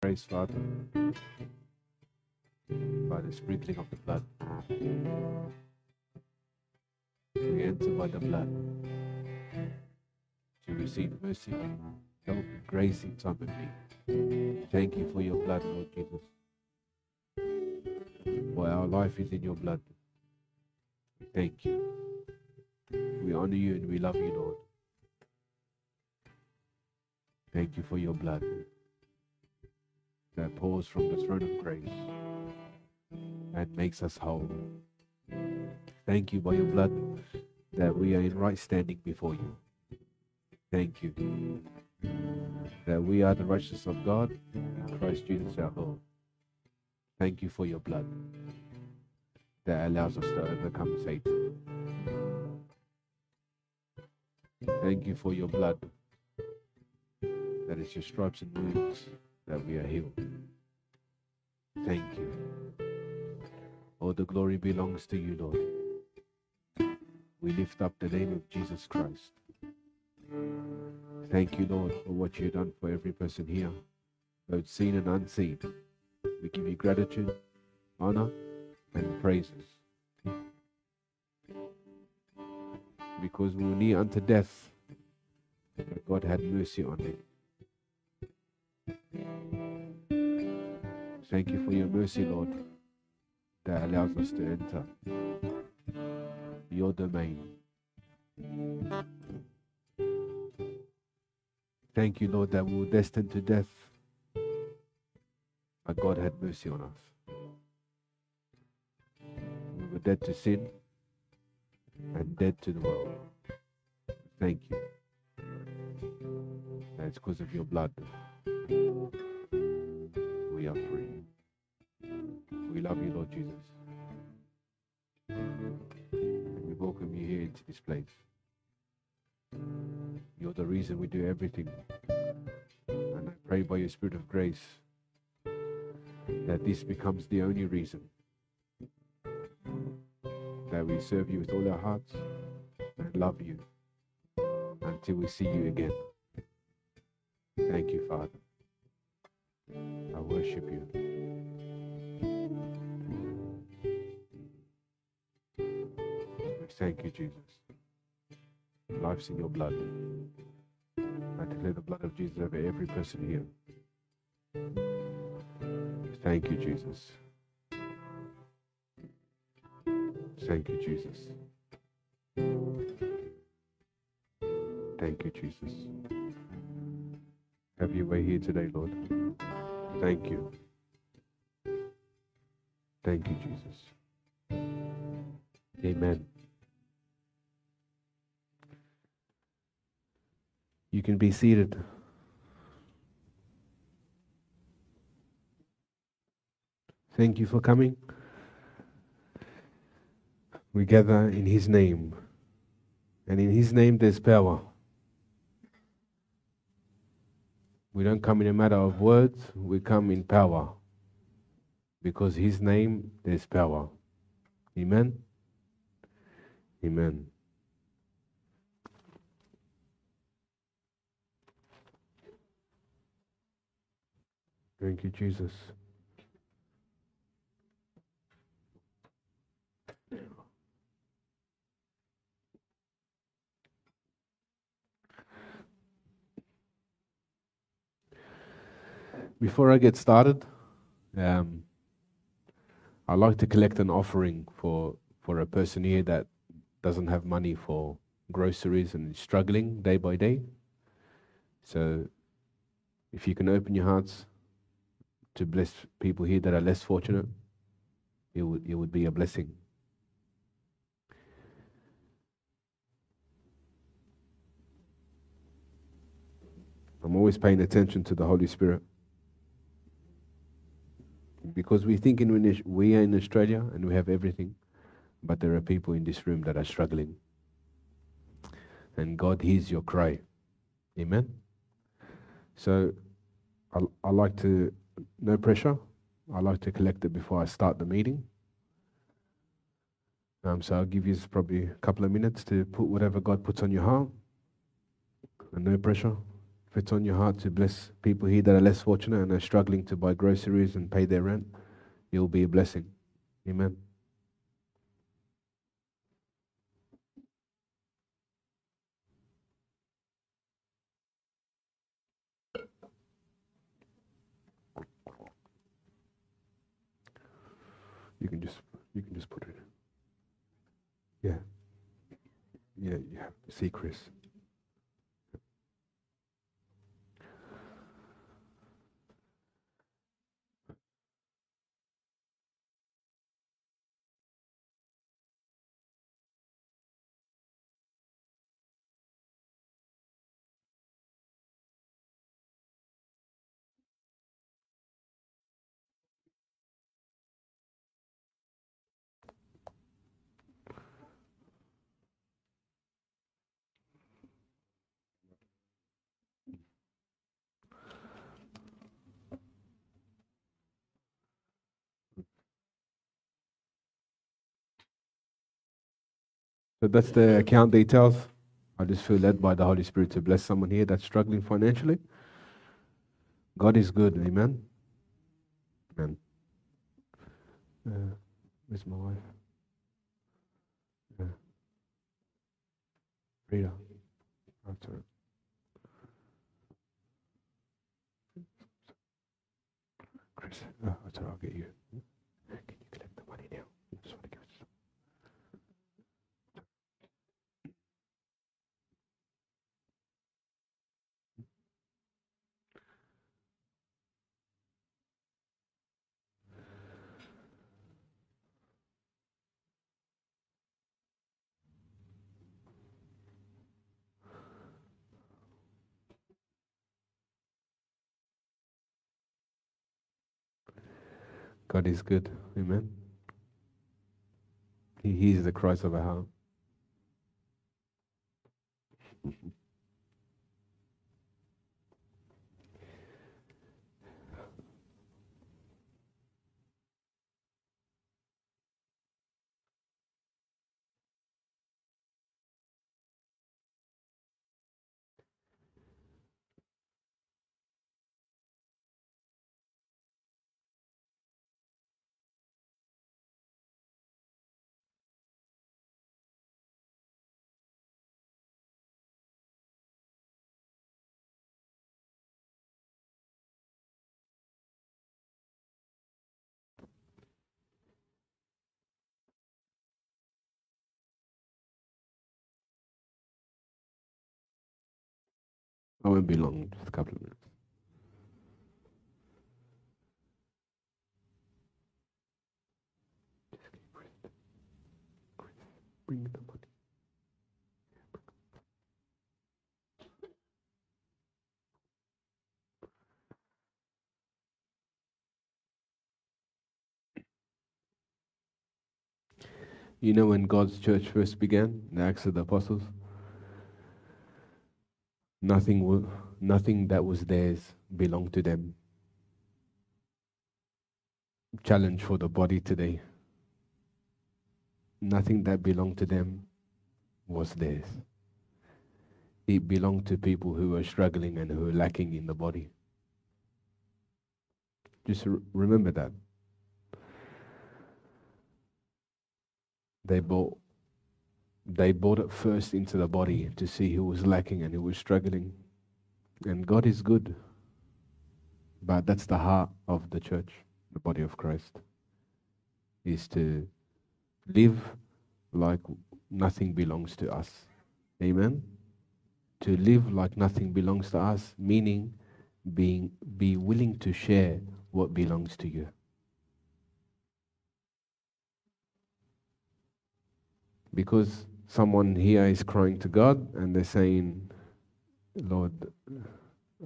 grace, Father, by the sprinkling of the blood. We enter by the blood to receive mercy, help, grace in time of need. Thank you for your blood, Lord Jesus. For our life is in your blood. We thank you. We honor you and we love you, Lord. Thank you for your blood that pours from the throne of grace and makes us whole. Thank you by your blood that we are in right standing before you. Thank you that we are the righteousness of God in Christ Jesus our Lord. Thank you for your blood that allows us to overcome Satan. Thank you for your blood that is your stripes and wounds that we are healed. Thank you. All the glory belongs to you, Lord. We lift up the name of Jesus Christ. Thank you, Lord, for what you've done for every person here, both seen and unseen. We give you gratitude, honor, and praises. Because we were near unto death, but God had mercy on me. Thank you for your mercy, Lord, that allows us to enter your domain. Thank you, Lord, that we were destined to death, but God had mercy on us. We were dead to sin and dead to the world. Thank you. That's because of your blood. We are free. We love you, Lord Jesus. We welcome you here into this place. You're the reason we do everything. And I pray by your Spirit of grace that this becomes the only reason that we serve you with all our hearts and love you until we see you again. Thank you, Father. I worship you. Thank you, Jesus. Life's in your blood. I declare the blood of Jesus over every person here. Thank you, Jesus. Thank you, Jesus. Thank you, Jesus. Have your way here today, Lord. Thank you. Thank you, Jesus. Amen. You can be seated. Thank you for coming. We gather in His name, and in His name there's power. We don't come in a matter of words, we come in power. Because His name there's power. Amen. Amen. Thank you, Jesus. Before I get started, um, I'd like to collect an offering for, for a person here that doesn't have money for groceries and is struggling day by day. So, if you can open your hearts to bless people here that are less fortunate, it would, it would be a blessing. I'm always paying attention to the Holy Spirit. Because we think in, we are in Australia and we have everything, but there are people in this room that are struggling. And God hears your cry. Amen? So I, I like to, no pressure, I like to collect it before I start the meeting. Um, so I'll give you probably a couple of minutes to put whatever God puts on your heart. And no pressure. It's on your heart to bless people here that are less fortunate and are struggling to buy groceries and pay their rent, you'll be a blessing. Amen. You can just you can just put it. Yeah. Yeah, to see Chris. So that's the account details. I just feel led by the Holy Spirit to bless someone here that's struggling financially. God is good. Amen. Amen. Uh, where's my wife? Yeah. Rita. That's her. Chris. Oh, that's. I'll get you. Can you collect the money now? I just want to give it to God is good. Amen. He is the Christ of our heart. I won't be long, just a couple of minutes. Just keep breathing. Bring the money. You know when God's church first began, the Acts of the Apostles? Nothing, nothing that was theirs belonged to them. Challenge for the body today. Nothing that belonged to them was theirs. It belonged to people who were struggling and who were lacking in the body. Just remember that. They bought they brought it first into the body to see who was lacking and who was struggling. And God is good. But that's the heart of the church, the body of Christ, is to live like nothing belongs to us. Amen? To live like nothing belongs to us, meaning being be willing to share what belongs to you. Because someone here is crying to God and they're saying, Lord,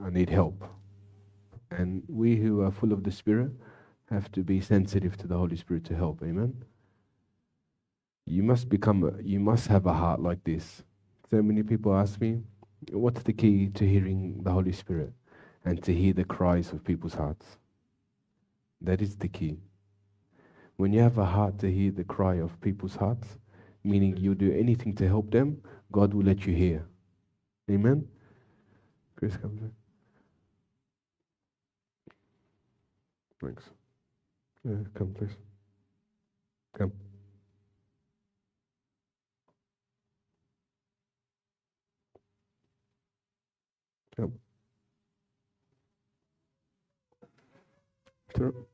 I need help. And we who are full of the Spirit have to be sensitive to the Holy Spirit to help. Amen. You must become, a, you must have a heart like this. So many people ask me, what's the key to hearing the Holy Spirit and to hear the cries of people's hearts? That is the key. When you have a heart to hear the cry of people's hearts, meaning you do anything to help them, God will let you hear. Amen? Chris comes in. Thanks. Yeah, come, please. Come. Come. Through.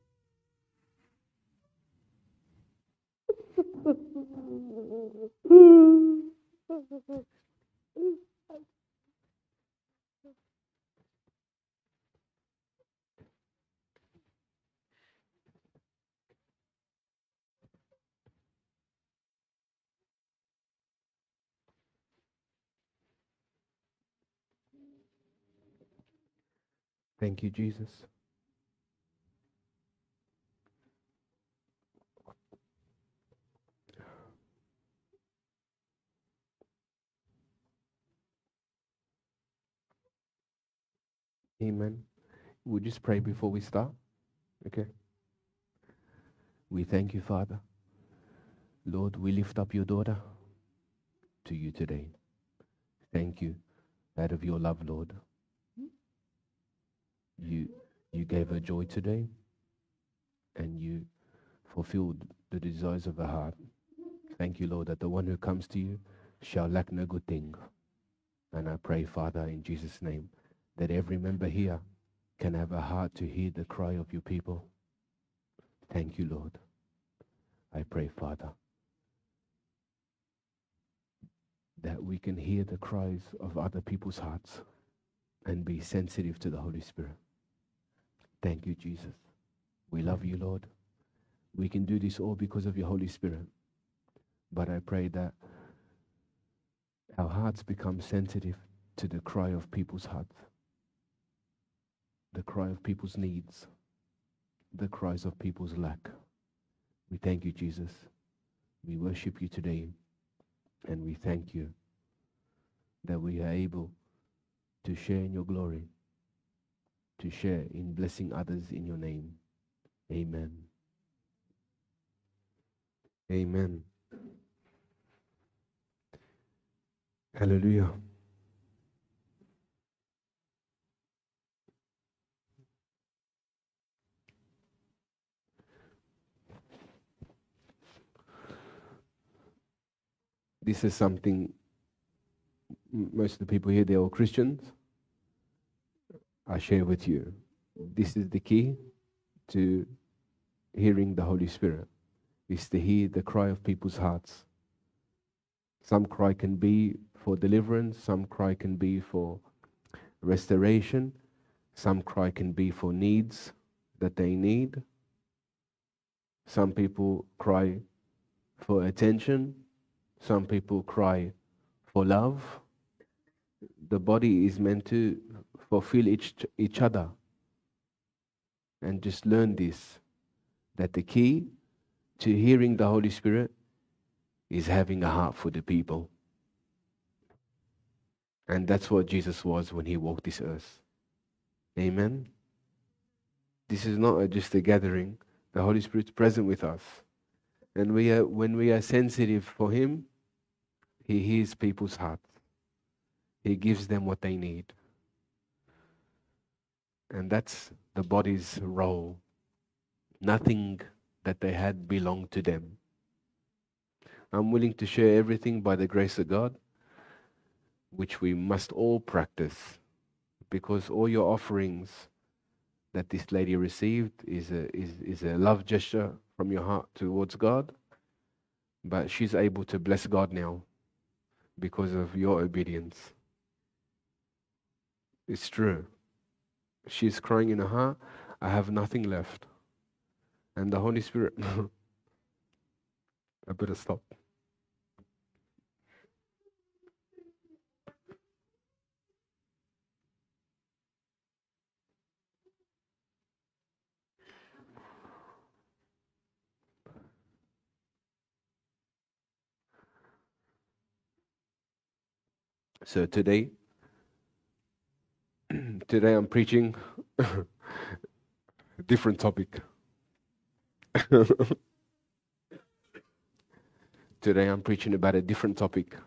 Thank you, Jesus. Amen. We just pray before we start. Okay. We thank you, Father. Lord, we lift up your daughter to you today. Thank you out of your love, Lord. You you gave her joy today and you fulfilled the desires of her heart. Thank you, Lord, that the one who comes to you shall lack no good thing. And I pray, Father, in Jesus' name, that every member here can have a heart to hear the cry of your people. Thank you, Lord. I pray, Father, that we can hear the cries of other people's hearts and be sensitive to the Holy Spirit. Thank you, Jesus. We love you, Lord. We can do this all because of your Holy Spirit. But I pray that our hearts become sensitive to the cry of people's hearts, the cry of people's needs, the cries of people's lack. We thank you, Jesus. We worship you today, and we thank you that we are able to share in your glory, to share in blessing others in your name. Amen. Amen. Hallelujah. This is something most of the people here, they're all Christians. I share with you. This is the key to hearing the Holy Spirit, is to hear the cry of people's hearts. Some cry can be for deliverance, some cry can be for restoration, some cry can be for needs that they need. Some people cry for attention, some people cry for love. The body is meant to fulfill each, each other. And just learn this that the key to hearing the Holy Spirit is having a heart for the people. And that's what Jesus was when he walked this earth. Amen. This is not just a gathering. The Holy Spirit's present with us. And we are, when we are sensitive for him, he hears people's hearts. He gives them what they need. And that's the body's role. Nothing that they had belonged to them. I'm willing to share everything by the grace of God, which we must all practice, because all your offerings that this lady received is a, is, is a love gesture from your heart towards God. But she's able to bless God now because of your obedience. It's true. She's crying in her heart, I have nothing left. And the Holy Spirit, I better stop. So uh, today, today I'm preaching different topic. today I'm preaching about a different topic.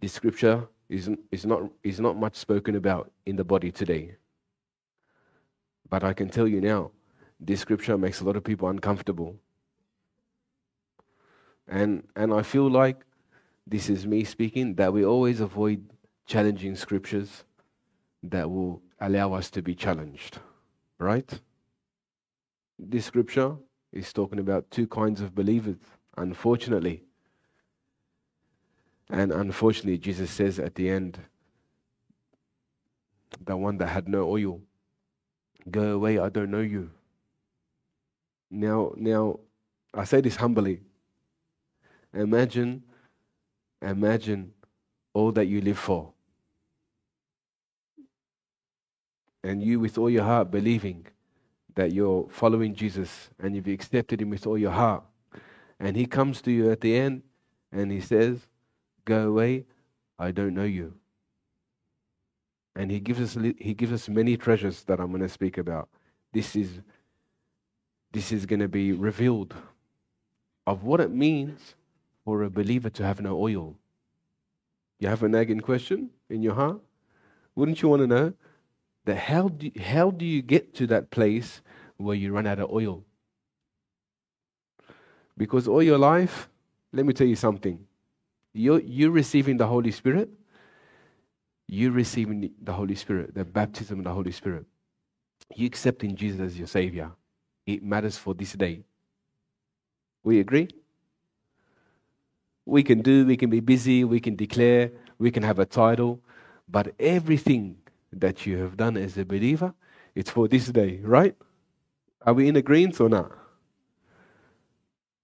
The scripture is, is, not, is not much spoken about in the body today. But I can tell you now, this scripture makes a lot of people uncomfortable. And, and I feel like this is me speaking that we always avoid challenging scriptures that will allow us to be challenged, right? This scripture is talking about two kinds of believers, unfortunately. And unfortunately, Jesus says at the end, the one that had no oil, go away, I don't know you. Now, now, I say this humbly. Imagine, imagine all that you live for. And you, with all your heart, believing that you're following Jesus and you've accepted Him with all your heart. And He comes to you at the end and He says, Go away, I don't know you. And He gives us, he gives us many treasures that I'm going to speak about. This is, this is going to be revealed of what it means for a believer to have no oil. You have a nagging question in your heart? Wouldn't you want to know that how do, how do you get to that place where you run out of oil? Because all your life, let me tell you something. You're, you're receiving the Holy Spirit. You're receiving the Holy Spirit, the baptism of the Holy Spirit. You accepting Jesus as your Savior. It matters for this day. We agree? We can do, we can be busy, we can declare, we can have a title, but everything that you have done as a believer, it's for this day, right? Are we in agreement or not?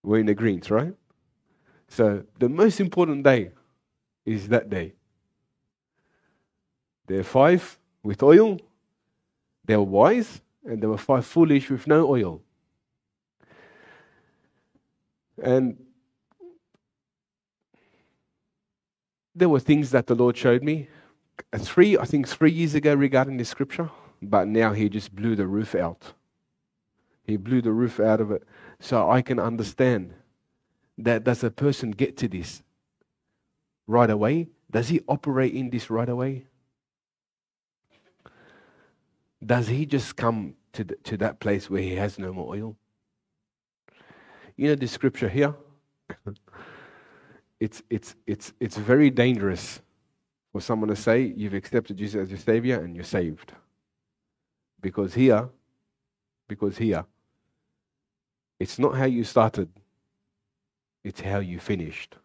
We're in agreement, right? So the most important day is that day. There are five with oil, they were wise, and there were five foolish with no oil. And there were things that the Lord showed me uh, three, I think three years ago regarding this scripture, but now he just blew the roof out. He blew the roof out of it. So I can understand that does a person get to this right away? Does he operate in this right away? Does he just come to, the, to that place where he has no more oil? You know the scripture here? it's, it's, it's, it's very dangerous for someone to say you've accepted Jesus as your Savior and you're saved. Because here, because here, it's not how you started, it's how you finished.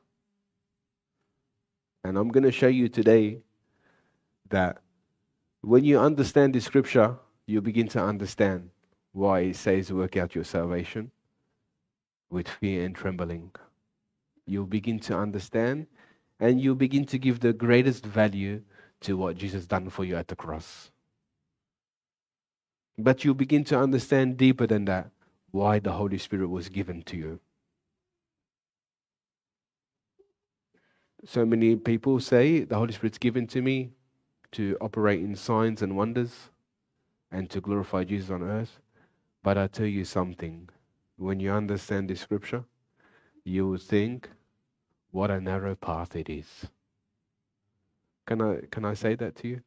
And I'm going to show you today that when you understand the scripture, you begin to understand why it says work out your salvation with fear and trembling. You'll begin to understand and you begin to give the greatest value to what Jesus done for you at the cross. But you begin to understand deeper than that why the Holy Spirit was given to you. So many people say the Holy Spirit's given to me to operate in signs and wonders and to glorify Jesus on earth. But I tell you something when you understand the scripture, you will think what a narrow path it is. Can I, can I say that to you?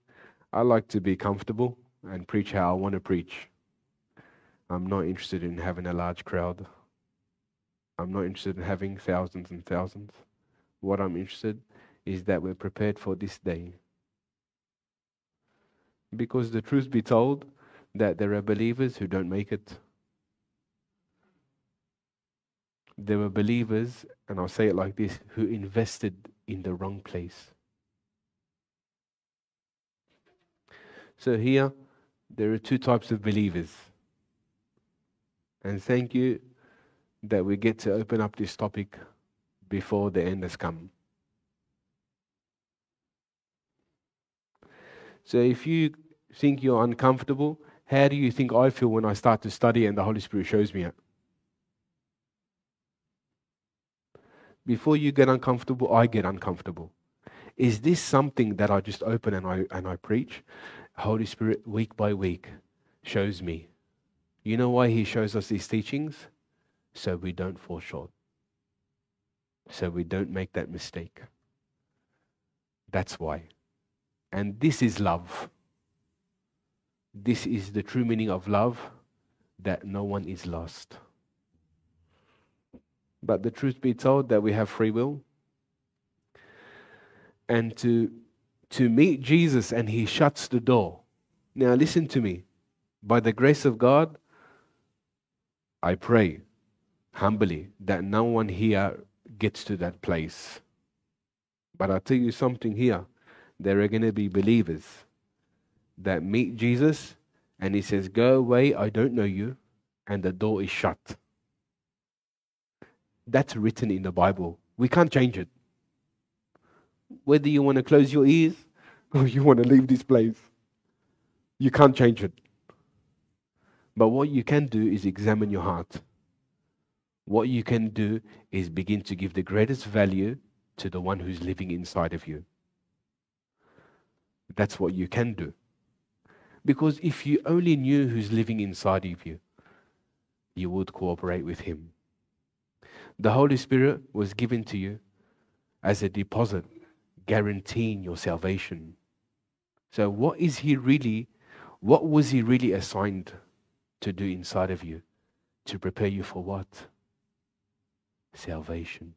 I like to be comfortable and preach how I want to preach. I'm not interested in having a large crowd. I'm not interested in having thousands and thousands. What I'm interested is that we're prepared for this day. Because the truth be told, that there are believers who don't make it there were believers, and I'll say it like this, who invested in the wrong place. So here, there are two types of believers. And thank you that we get to open up this topic before the end has come. So if you think you're uncomfortable, how do you think I feel when I start to study and the Holy Spirit shows me it? Before you get uncomfortable, I get uncomfortable. Is this something that I just open and I, and I preach? Holy Spirit, week by week, shows me. You know why He shows us these teachings? So we don't fall short. So we don't make that mistake. That's why. And this is love. this is the true meaning of love that no one is lost. But the truth be told, that we have free will. And to, to meet Jesus and he shuts the door. Now, listen to me. By the grace of God, I pray humbly that no one here gets to that place. But I'll tell you something here. There are going to be believers that meet Jesus and he says, Go away, I don't know you, and the door is shut. That's written in the Bible. We can't change it. Whether you want to close your ears or you want to leave this place, you can't change it. But what you can do is examine your heart. What you can do is begin to give the greatest value to the one who's living inside of you. That's what you can do. Because if you only knew who's living inside of you, you would cooperate with him. The Holy Spirit was given to you as a deposit, guaranteeing your salvation. So, what is he really, what was he really assigned to do inside of you? To prepare you for what? Salvation.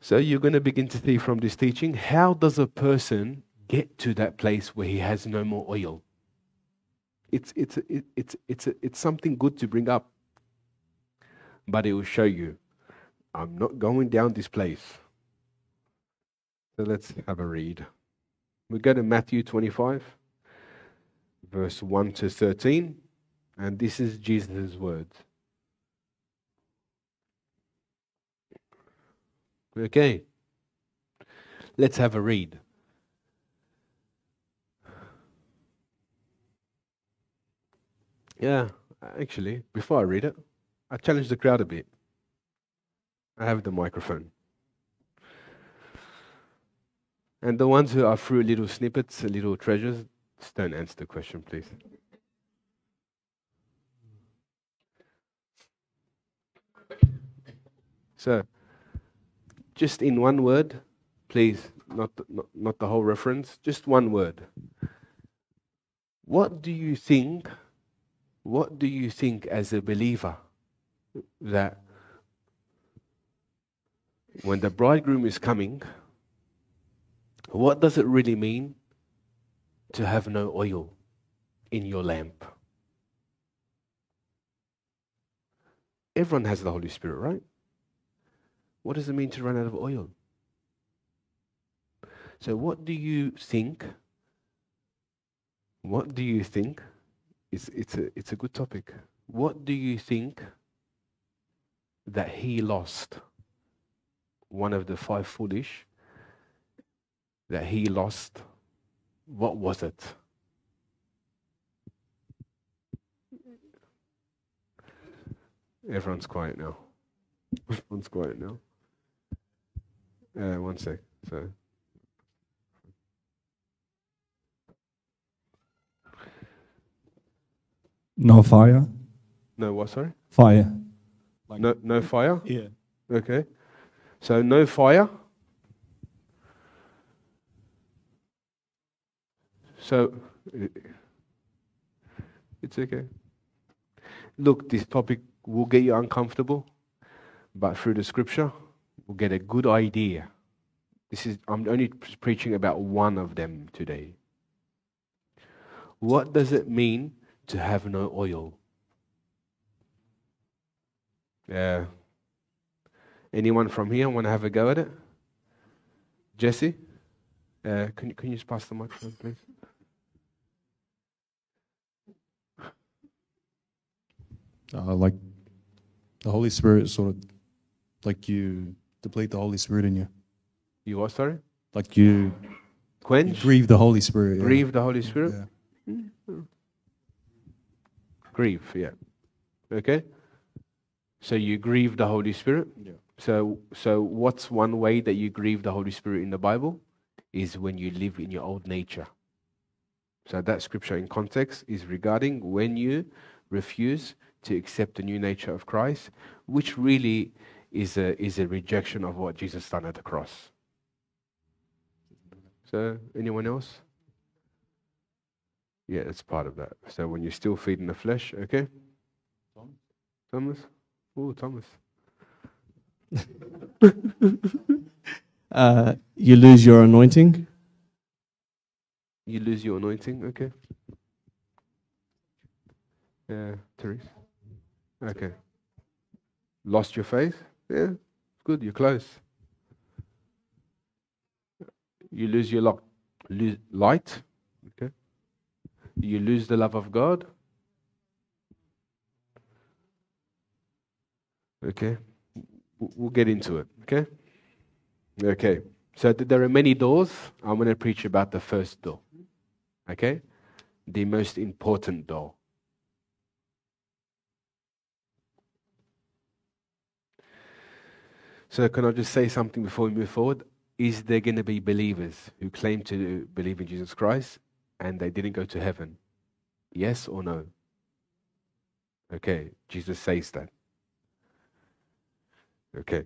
So you're going to begin to see from this teaching how does a person get to that place where he has no more oil? It's, it's, it's, it's, it's something good to bring up, but it will show you I'm not going down this place. So let's have a read. We go to Matthew 25, verse 1 to 13, and this is Jesus' words. Okay. Let's have a read. Yeah, actually, before I read it, I challenge the crowd a bit. I have the microphone. And the ones who are through little snippets, little treasures, just don't answer the question, please. So, just in one word, please, not, not, not the whole reference, just one word. What do you think? What do you think as a believer that when the bridegroom is coming, what does it really mean to have no oil in your lamp? Everyone has the Holy Spirit, right? What does it mean to run out of oil? So, what do you think? What do you think? It's, it's, a, it's a good topic. What do you think that he lost? One of the five foolish that he lost. What was it? Everyone's quiet now. Everyone's quiet now. Uh, one sec. So. No fire. No what? Sorry. Fire. Like no no fire. Yeah. Okay. So no fire. So it's okay. Look, this topic will get you uncomfortable, but through the scripture, we'll get a good idea. This is, I'm only preaching about one of them today. What does it mean to have no oil? Yeah. Anyone from here want to have a go at it? Jesse? Uh, can, you, can you just pass the microphone, please? Uh, like the Holy Spirit sort of like you deplete the Holy Spirit in you. You what, sorry? Like you, you Quench? grieve the Holy Spirit. yeah. Grieve the Holy Spirit? Yeah. Grieve, yeah. Okay? So you grieve the Holy Spirit? Yeah. So, so what's one way that you grieve the Holy Spirit in the Bible? Is when you live in your old nature. So that scripture in context is regarding when you refuse to accept the new nature of Christ, which really is a, is a rejection of what Jesus done at the cross. So, anyone else? Yeah, it's part of that. So, when you're still feeding the flesh, okay? Thomas? Oh, Thomas. Uh, you lose your anointing. You lose your anointing, okay? Yeah, Therese? Okay. Lost your faith? Yeah, good, you're close. You lose your lo- lose light? You lose the love of God. Okay, we'll get into it, okay? Okay, so there are many doors. I'm going to preach about the first door, okay? The most important door. So, can I just say something before we move forward? Is there going to be believers who claim to believe in Jesus Christ and they didn't go to heaven? Yes or no? Okay, Jesus says that. Okay,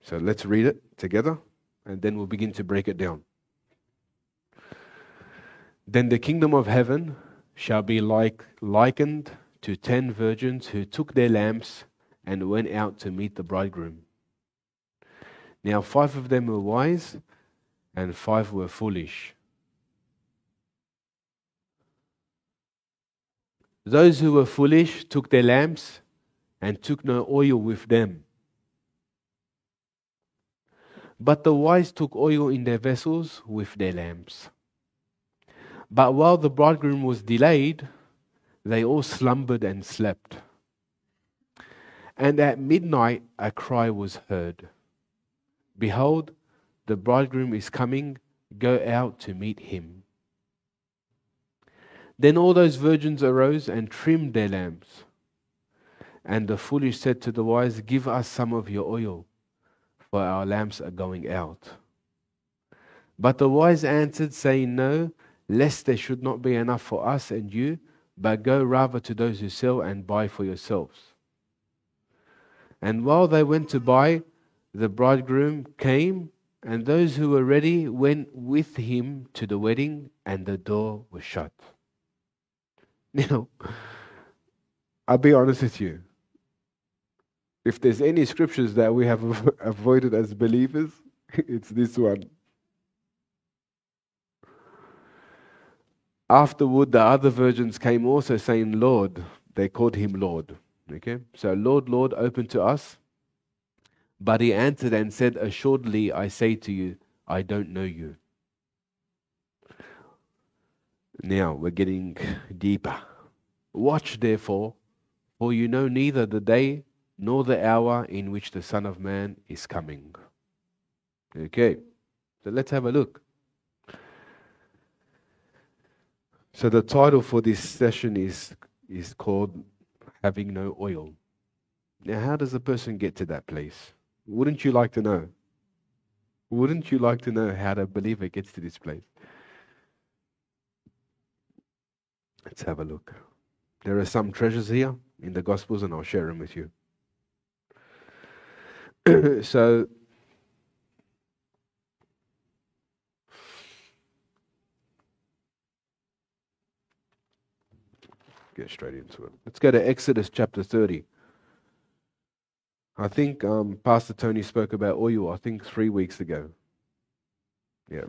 so let's read it together and then we'll begin to break it down. Then the kingdom of heaven shall be like likened to ten virgins who took their lamps and went out to meet the bridegroom. Now five of them were wise and five were foolish. Those who were foolish took their lamps and took no oil with them. But the wise took oil in their vessels with their lamps. But while the bridegroom was delayed, they all slumbered and slept. And at midnight a cry was heard Behold, the bridegroom is coming, go out to meet him. Then all those virgins arose and trimmed their lamps. And the foolish said to the wise, Give us some of your oil, for our lamps are going out. But the wise answered, saying, No, lest there should not be enough for us and you, but go rather to those who sell and buy for yourselves. And while they went to buy, the bridegroom came, and those who were ready went with him to the wedding, and the door was shut. Now, I'll be honest with you. If there's any scriptures that we have avoided as believers, it's this one. Afterward, the other virgins came also saying, Lord. They called him Lord. Okay? So, Lord, Lord, open to us. But he answered and said, Assuredly, I say to you, I don't know you. Now we're getting deeper. Watch therefore, for you know neither the day nor the hour in which the Son of Man is coming. Okay, so let's have a look. So the title for this session is is called Having No Oil. Now, how does a person get to that place? Wouldn't you like to know? Wouldn't you like to know how the believer gets to this place? Let's have a look. There are some treasures here in the Gospels, and I'll share them with you. so, get straight into it. Let's go to Exodus chapter 30. I think um, Pastor Tony spoke about oil, I think three weeks ago. Yeah.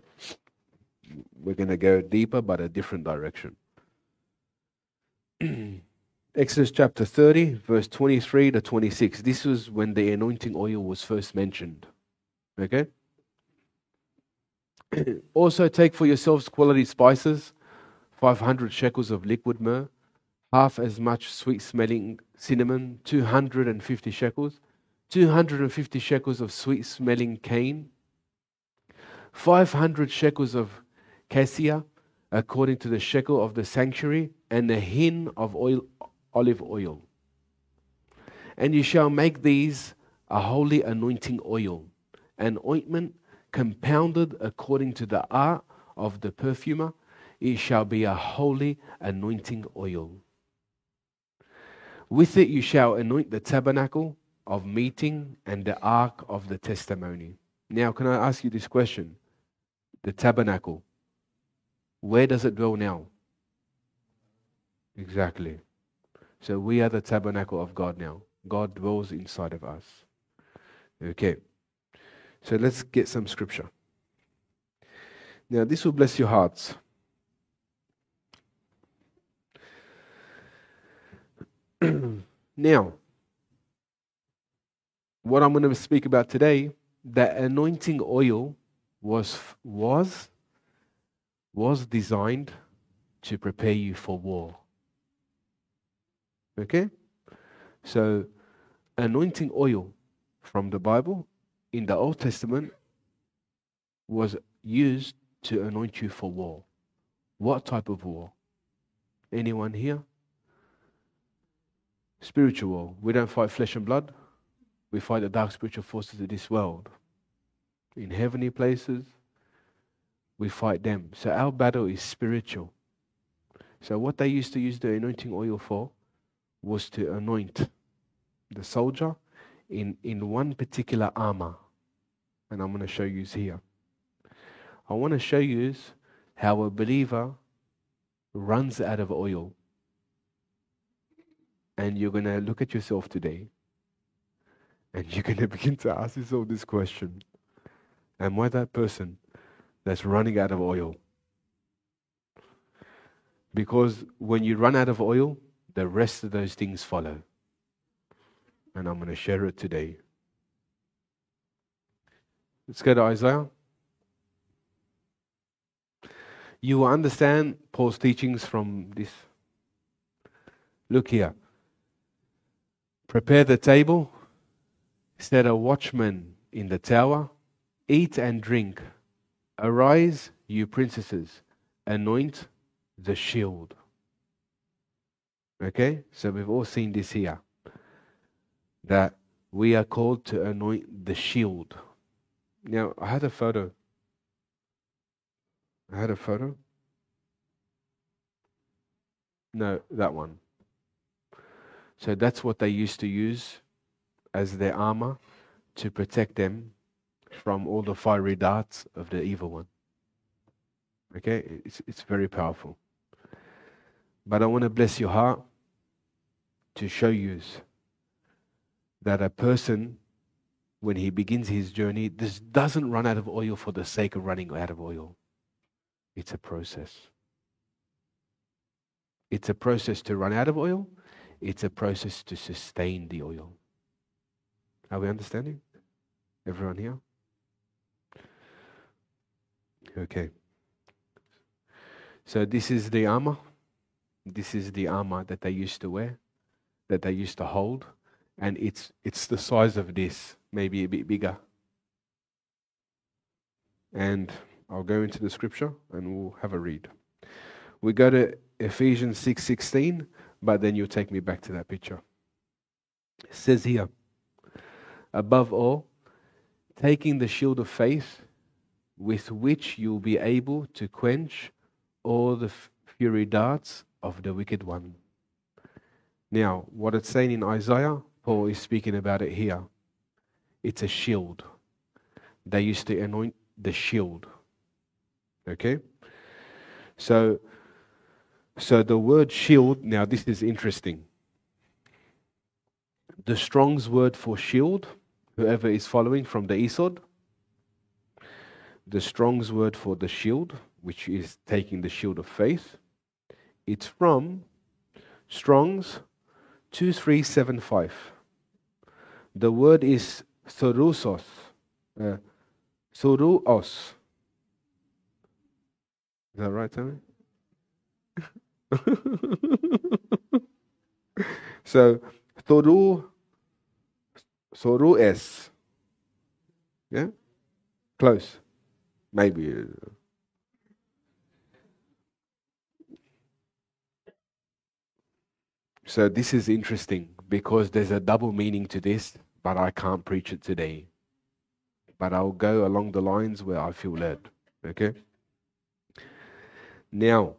We're going to go deeper, but a different direction. Exodus chapter 30, verse 23 to 26. This was when the anointing oil was first mentioned. Okay? also, take for yourselves quality spices 500 shekels of liquid myrrh, half as much sweet smelling cinnamon, 250 shekels, 250 shekels of sweet smelling cane, 500 shekels of cassia, according to the shekel of the sanctuary, and a hin of oil, olive oil. And you shall make these a holy anointing oil, an ointment compounded according to the art of the perfumer. It shall be a holy anointing oil. With it you shall anoint the tabernacle of meeting and the ark of the testimony. Now, can I ask you this question? The tabernacle, Where does it dwell now? Exactly. So we are the tabernacle of God now. God dwells inside of us. Okay. So let's get some scripture. Now, this will bless your hearts. now, what I'm going to speak about today, that anointing oil was was was designed to prepare you for war. Okay? So anointing oil from the Bible in the Old Testament was used to anoint you for war. What type of war? Anyone here? Spiritual war. We don't fight flesh and blood. We fight the dark spiritual forces of this world. In heavenly places, we fight them. So our battle is spiritual. So what they used to use the anointing oil for was to anoint the soldier in, in one particular armor. And I'm going to show you here. I want to show you how a believer runs out of oil. And you're going to look at yourself today and you're going to begin to ask yourself this question Am I that person that's running out of oil? Because when you run out of oil, the rest of those things follow. And I'm going to share it today. Let's go to Isaiah. You will understand Paul's teachings from this. Look here. Prepare the table, set a watchman in the tower, eat and drink. Arise, you princesses, anoint the shield. Okay? So we've all seen this here. That we are called to anoint the shield. Now, I had a photo. I had a photo. No, that one. So that's what they used to use as their armor to protect them from all the fiery darts of the evil one. Okay? It's, it's very powerful. But I want to bless your heart to show you that a person, when he begins his journey, this doesn't run out of oil for the sake of running out of oil. It's a process. It's a process to run out of oil. It's a process to sustain the oil. Are we understanding? Everyone here? Okay. So this is the armor. This is the armor that they used to wear, that they used to hold, and it's it's the size of this, maybe a bit bigger. And I'll go into the scripture and we'll have a read. We go to Ephesians 6:16, but then you'll take me back to that picture. It says here, above all, taking the shield of faith with which you'll be able to quench all the fury darts of the wicked one. Now, what it's saying in Isaiah, Paul is speaking about it here. It's a shield. They used to anoint the shield. Okay? So, so the word shield, now this is interesting. The Strong's word for shield, whoever is following from the Easod, the Strong's word for the shield, which is taking the shield of faith, it's from Strong's 2375. The word is thorusos, uh, thoruos. Is that right, Tommy? so, thoru, thorues. Yeah? Close. Maybe. uh, So this is interesting because there's a double meaning to this, but I can't preach it today. But I'll go along the lines where I feel led. Okay? Now,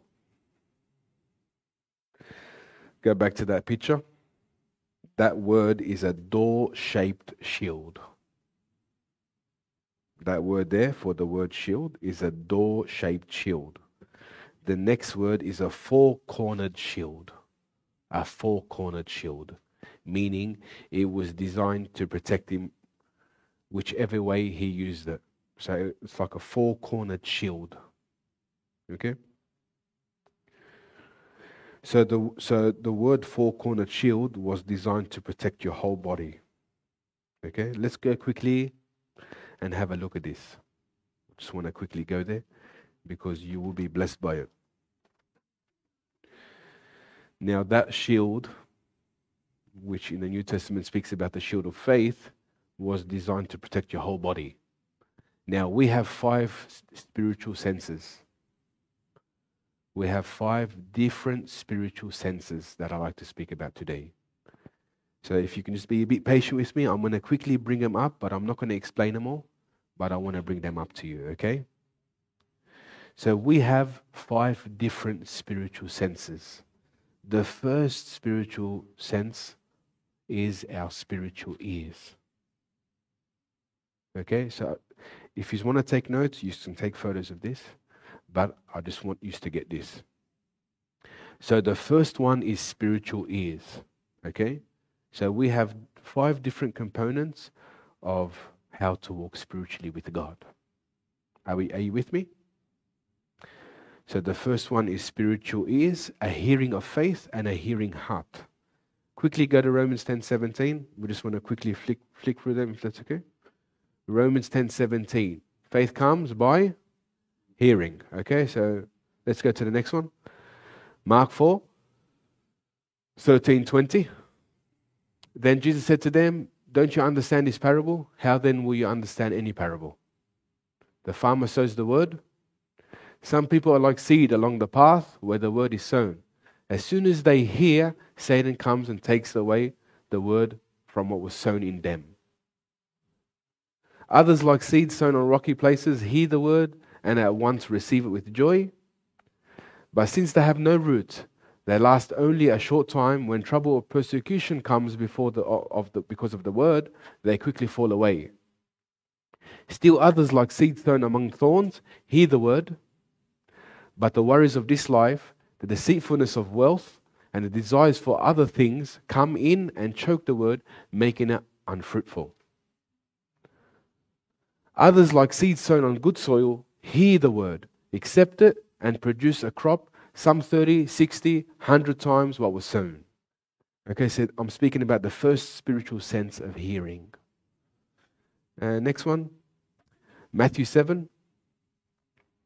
go back to that picture. That word is a door shaped shield. That word there for the word shield is a door shaped shield. the next word is a four cornered shield. A four cornered shield, meaning it was designed to protect him whichever way he used it. So it's like a four cornered shield. Okay? So the so the word four cornered shield was designed to protect your whole body. Okay, let's go quickly and have a look at this. Just want to quickly go there because you will be blessed by it. Now that shield, which in the New Testament speaks about the shield of faith, was designed to protect your whole body. Now we have five spiritual senses we have five different spiritual senses that I like to speak about today. So if you can just be a bit patient with me, I'm going to quickly bring them up, but I'm not going to explain them all, but I want to bring them up to you, okay? So we have five different spiritual senses. The first spiritual sense is our spiritual ears. Okay, so if you want to take notes, you can take photos of this. But I just want you to get this. So the first one is spiritual ears. Okay? So we have five different components of how to walk spiritually with God. Are, we, are you with me? So the first one is spiritual ears, a hearing of faith, and a hearing heart. Quickly go to Romans 10 17. We just want to quickly flick, flick through them if that's okay. Romans 10 17. Faith comes by hearing. Okay, so let's go to the next one. Mark 4, 13, 20. Then Jesus said to them, Don't you understand this parable? How then will you understand any parable? The farmer sows the word. Some people are like seed along the path where the word is sown. As soon as they hear, Satan comes and takes away the word from what was sown in them. Others, like seeds sown on rocky places, hear the word and at once receive it with joy. But since they have no root, they last only a short time. When trouble or persecution comes before the, of the, because of the word, they quickly fall away. Still others, like seeds sown among thorns, hear the word, but the worries of this life, the deceitfulness of wealth, and the desires for other things come in and choke the word, making it unfruitful. Others, like seeds sown on good soil, hear the word, accept it, and produce a crop some 30, 60, 100 times what was sown. Okay, so I'm speaking about the first spiritual sense of hearing. Uh, next one, Matthew 7.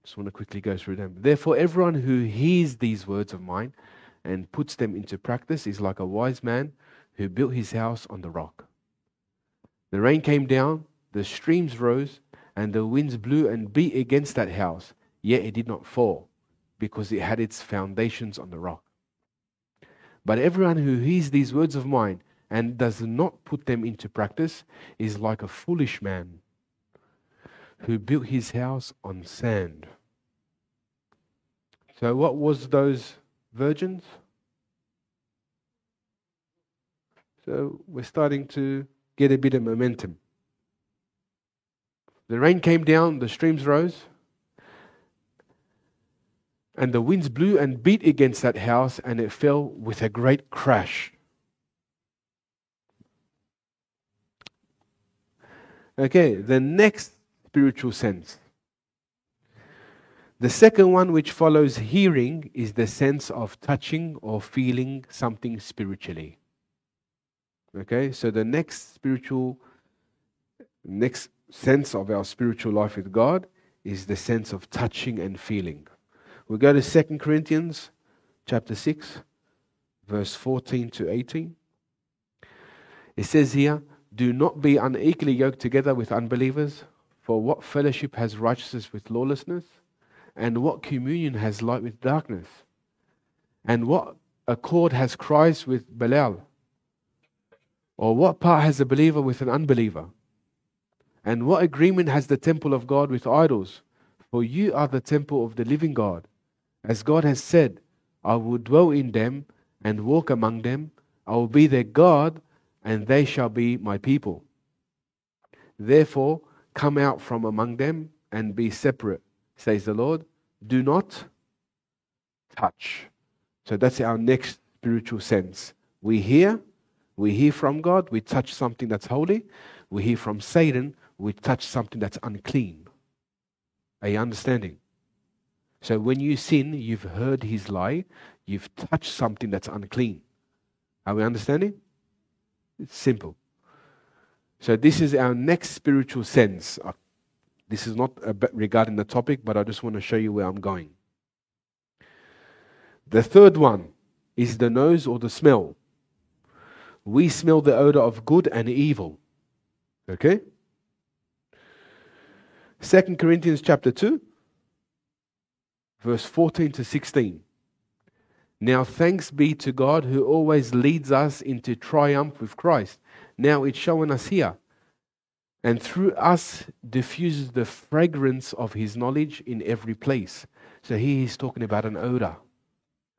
Just want to quickly go through them. Therefore, everyone who hears these words of mine and puts them into practice is like a wise man who built his house on the rock. The rain came down, the streams rose, and the winds blew and beat against that house, yet it did not fall, because it had its foundations on the rock. But everyone who hears these words of mine and does not put them into practice is like a foolish man who built his house on sand. So, what was those virgins? So, we're starting to get a bit of momentum. The rain came down, the streams rose, and the winds blew and beat against that house, and it fell with a great crash. Okay, the next spiritual sense. The second one, which follows hearing, is the sense of touching or feeling something spiritually. Okay, so the next spiritual, next sense of our spiritual life with God is the sense of touching and feeling. We go to 2 Corinthians chapter 6, verse 14 to 18. It says here, Do not be unequally yoked together with unbelievers, for what fellowship has righteousness with lawlessness? And what communion has light with darkness? And what accord has Christ with Belial? Or what part has a believer with an unbeliever? And what agreement has the temple of God with idols? For you are the temple of the living God. As God has said, I will dwell in them and walk among them. I will be their God, and they shall be my people. Therefore, come out from among them and be separate, says the Lord. Do not touch. So that's our next spiritual sense. We hear, we hear from God, we touch something that's holy. We hear from Satan, we touch something that's unclean. Are you understanding? So when you sin, you've heard his lie, you've touched something that's unclean. Are we understanding? It's simple. So this is our next spiritual sense. Uh, This is not regarding the topic, but I just want to show you where I'm going. The third one is the nose or the smell. We smell the odor of good and evil. Okay? 2 Corinthians chapter 2, verse 14 to 16. Now thanks be to God who always leads us into triumph with Christ. Now it's showing us here. And through us diffuses the fragrance of his knowledge in every place. So here he's talking about an odor.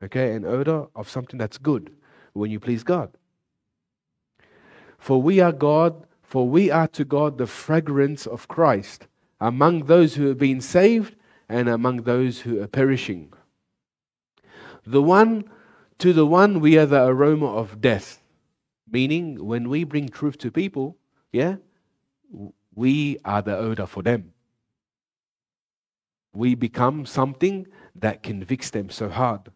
Okay, an odor of something that's good when you please God. For we are God, for we are to God the fragrance of Christ among those who have been saved and among those who are perishing. The one to the one we are the aroma of death. Meaning when we bring truth to people, yeah, we are the odor for them. We become something that convicts them so hard.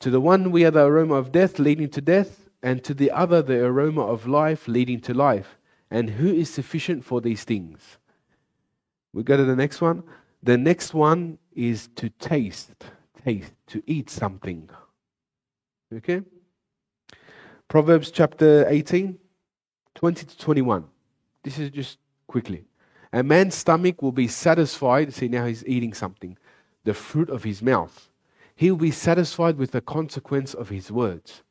To the one we are the aroma of death leading to death, and to the other the aroma of life leading to life. And who is sufficient for these things? We go to the next one. The next one is to taste, taste, to eat something. Okay? Proverbs chapter 18, 20 to 21. This is just quickly. A man's stomach will be satisfied. See, now he's eating something, the fruit of his mouth. He will be satisfied with the consequence of his words.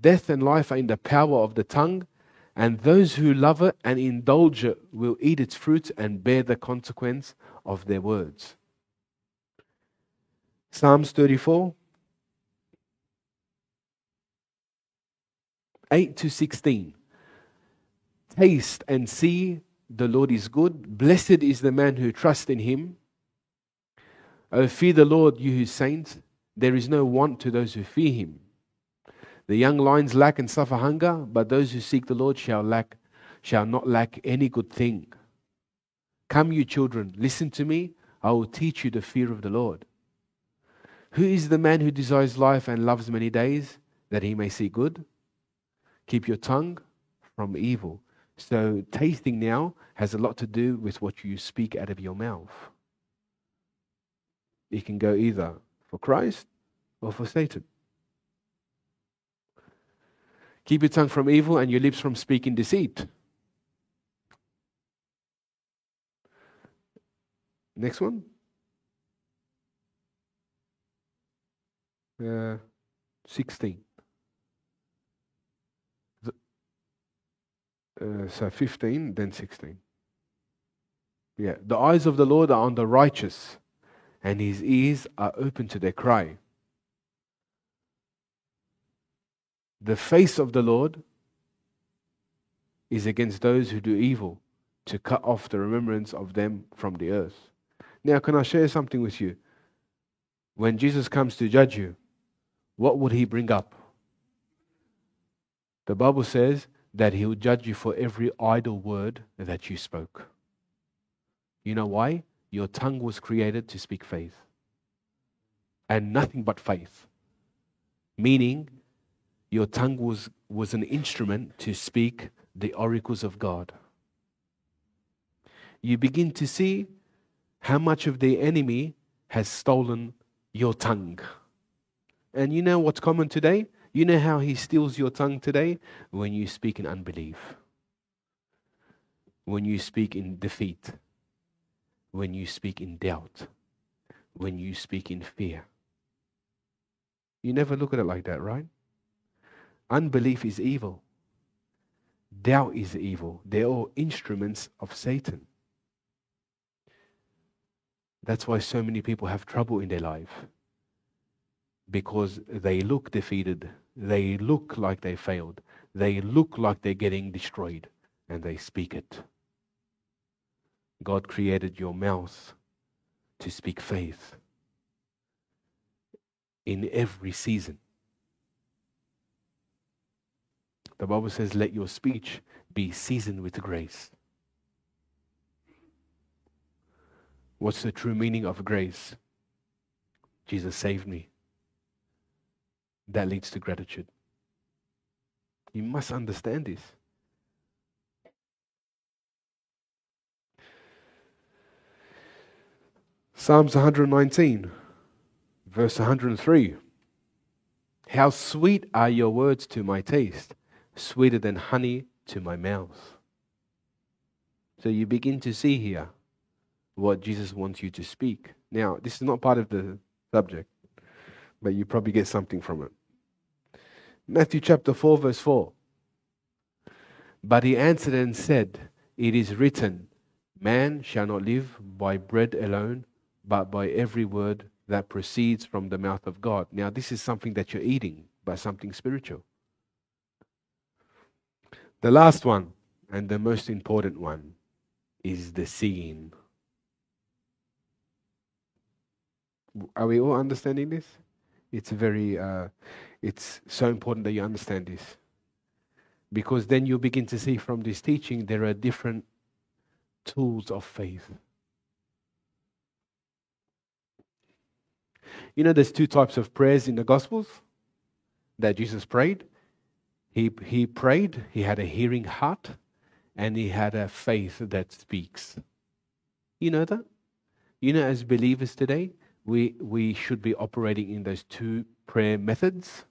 Death and life are in the power of the tongue, and those who love it and indulge it will eat its fruit and bear the consequence of their words. Psalms 34 8 to 16. Taste and see the Lord is good. Blessed is the man who trusts in him. O fear the Lord, you his saints. There is no want to those who fear him. The young lions lack and suffer hunger, but those who seek the Lord shall lack shall not lack any good thing. Come, you children, listen to me. I will teach you the fear of the Lord. Who is the man who desires life and loves many days, that he may see good? Keep your tongue from evil. So, tasting now has a lot to do with what you speak out of your mouth. It can go either for Christ or for Satan. Keep your tongue from evil and your lips from speaking deceit. Next one. Uh, 16. The, uh, so 15, then 16. Yeah. The eyes of the Lord are on the righteous, and his ears are open to their cry. The face of the Lord is against those who do evil, to cut off the remembrance of them from the earth. Now, can I share something with you? When Jesus comes to judge you, what would he bring up? The Bible says that he will judge you for every idle word that you spoke. You know why? Your tongue was created to speak faith and nothing but faith. Meaning, your tongue was, was an instrument to speak the oracles of God. You begin to see how much of the enemy has stolen your tongue. And you know what's common today? You know how he steals your tongue today? When you speak in unbelief, when you speak in defeat, when you speak in doubt, when you speak in fear. You never look at it like that, right? Unbelief is evil. Doubt is evil. They're all instruments of Satan. That's why so many people have trouble in their life. Because they look defeated. They look like they failed. They look like they're getting destroyed. And they speak it. God created your mouth to speak faith. in every season. The Bible says, Let your speech be seasoned with grace. What's the true meaning of grace? Jesus saved me. That leads to gratitude. You must understand this. Psalms 119, verse 103. How sweet are your words to my taste, sweeter than honey to my mouth. So you begin to see here what Jesus wants you to speak. Now, this is not part of the subject, but you probably get something from it. Matthew chapter 4, verse 4. But he answered and said, It is written, Man shall not live by bread alone, but by every word that proceeds from the mouth of God. Now, this is something that you're eating, but something spiritual. The last one, and the most important one, is the seeing. Are we all understanding this? It's very, uh, it's so important that you understand this. Because then you begin to see from this teaching there are different tools of faith. You know, there's two types of prayers in the Gospels that Jesus prayed. He, he prayed, he had a hearing heart, and he had a faith that speaks. You know that? You know, as believers today, we, we should be operating in those two prayer methods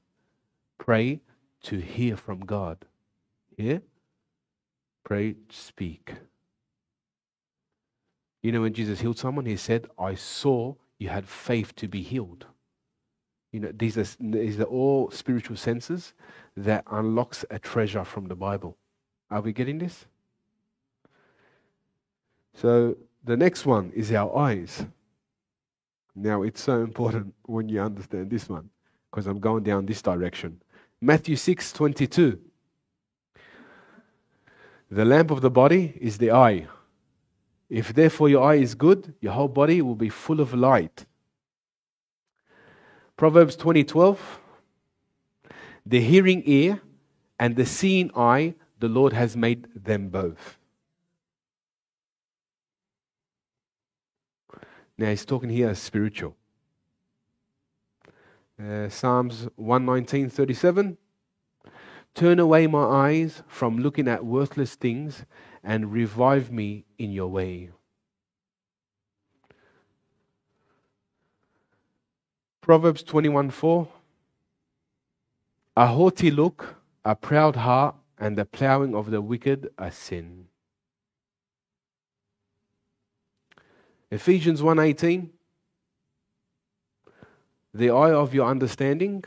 pray to hear from God. Hear? Pray, speak. You know, when Jesus healed someone, he said, I saw you had faith to be healed. You know, these are, these are all spiritual senses that unlocks a treasure from the Bible. Are we getting this? So the next one is our eyes. Now it's so important when you understand this one, because I'm going down this direction. Matthew 6 22. The lamp of the body is the eye. If therefore your eye is good, your whole body will be full of light. Proverbs 20:12 The hearing ear and the seeing eye, the Lord has made them both. Now he's talking here spiritual. Uh, Psalms 119:37 Turn away my eyes from looking at worthless things and revive me in your way. Proverbs 21 4 A haughty look, a proud heart, and the plowing of the wicked are sin. Ephesians 1:18 The eye of your understanding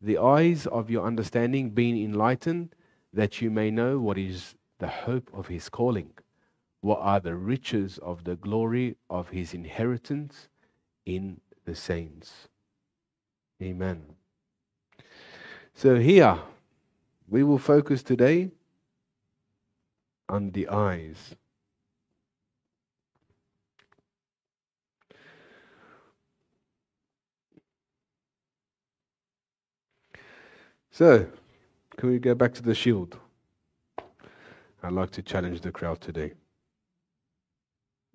the eyes of your understanding being enlightened that you may know what is the hope of his calling. What are the riches of the glory of his inheritance in the saints. Amen. So here we will focus today on the eyes So, can we go back to the shield? I'd like to challenge the crowd today.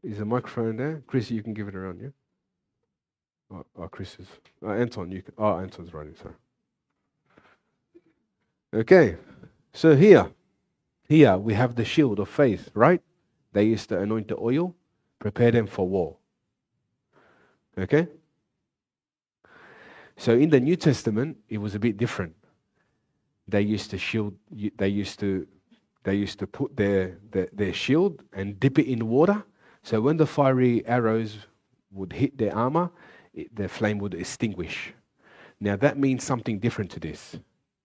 Is the microphone there? Chris, you can give it around, yeah? Oh, oh Chris is. Oh, Anton, you can. Oh, Anton's running, sorry. Okay, so here, here we have the shield of faith, right? They used to anoint the oil, prepare them for war. Okay? So in the New Testament, it was a bit different they used to shield they used to they used to put their, their, their shield and dip it in water. So when the fiery arrows would hit their armor it, the flame would extinguish. Now that means something different to this.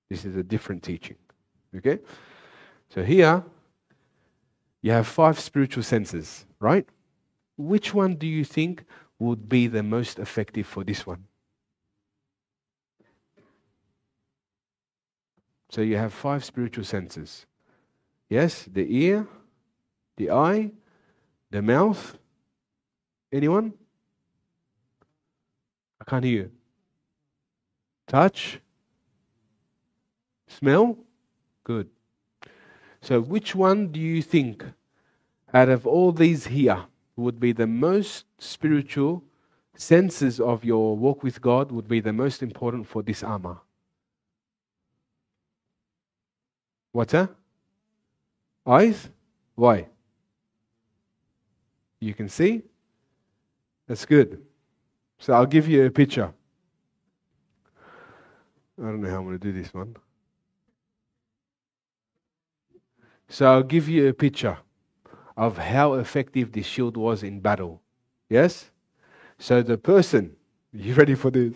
This is a different teaching. Okay? So here you have five spiritual senses right? Which one do you think would be the most effective for this one So you have five spiritual senses. Yes, the ear, the eye, the mouth. Anyone? I can't hear you. touch, smell. Good. So, which one do you think, out of all these here, would be the most spiritual senses of your walk with God, would be the most important for this armor? What's that? Eyes? Why? You can see? That's good. So I'll give you a picture. I don't know how I'm going to do this one. So I'll give you a picture of how effective this shield was in battle. Yes? So the person, you ready for this?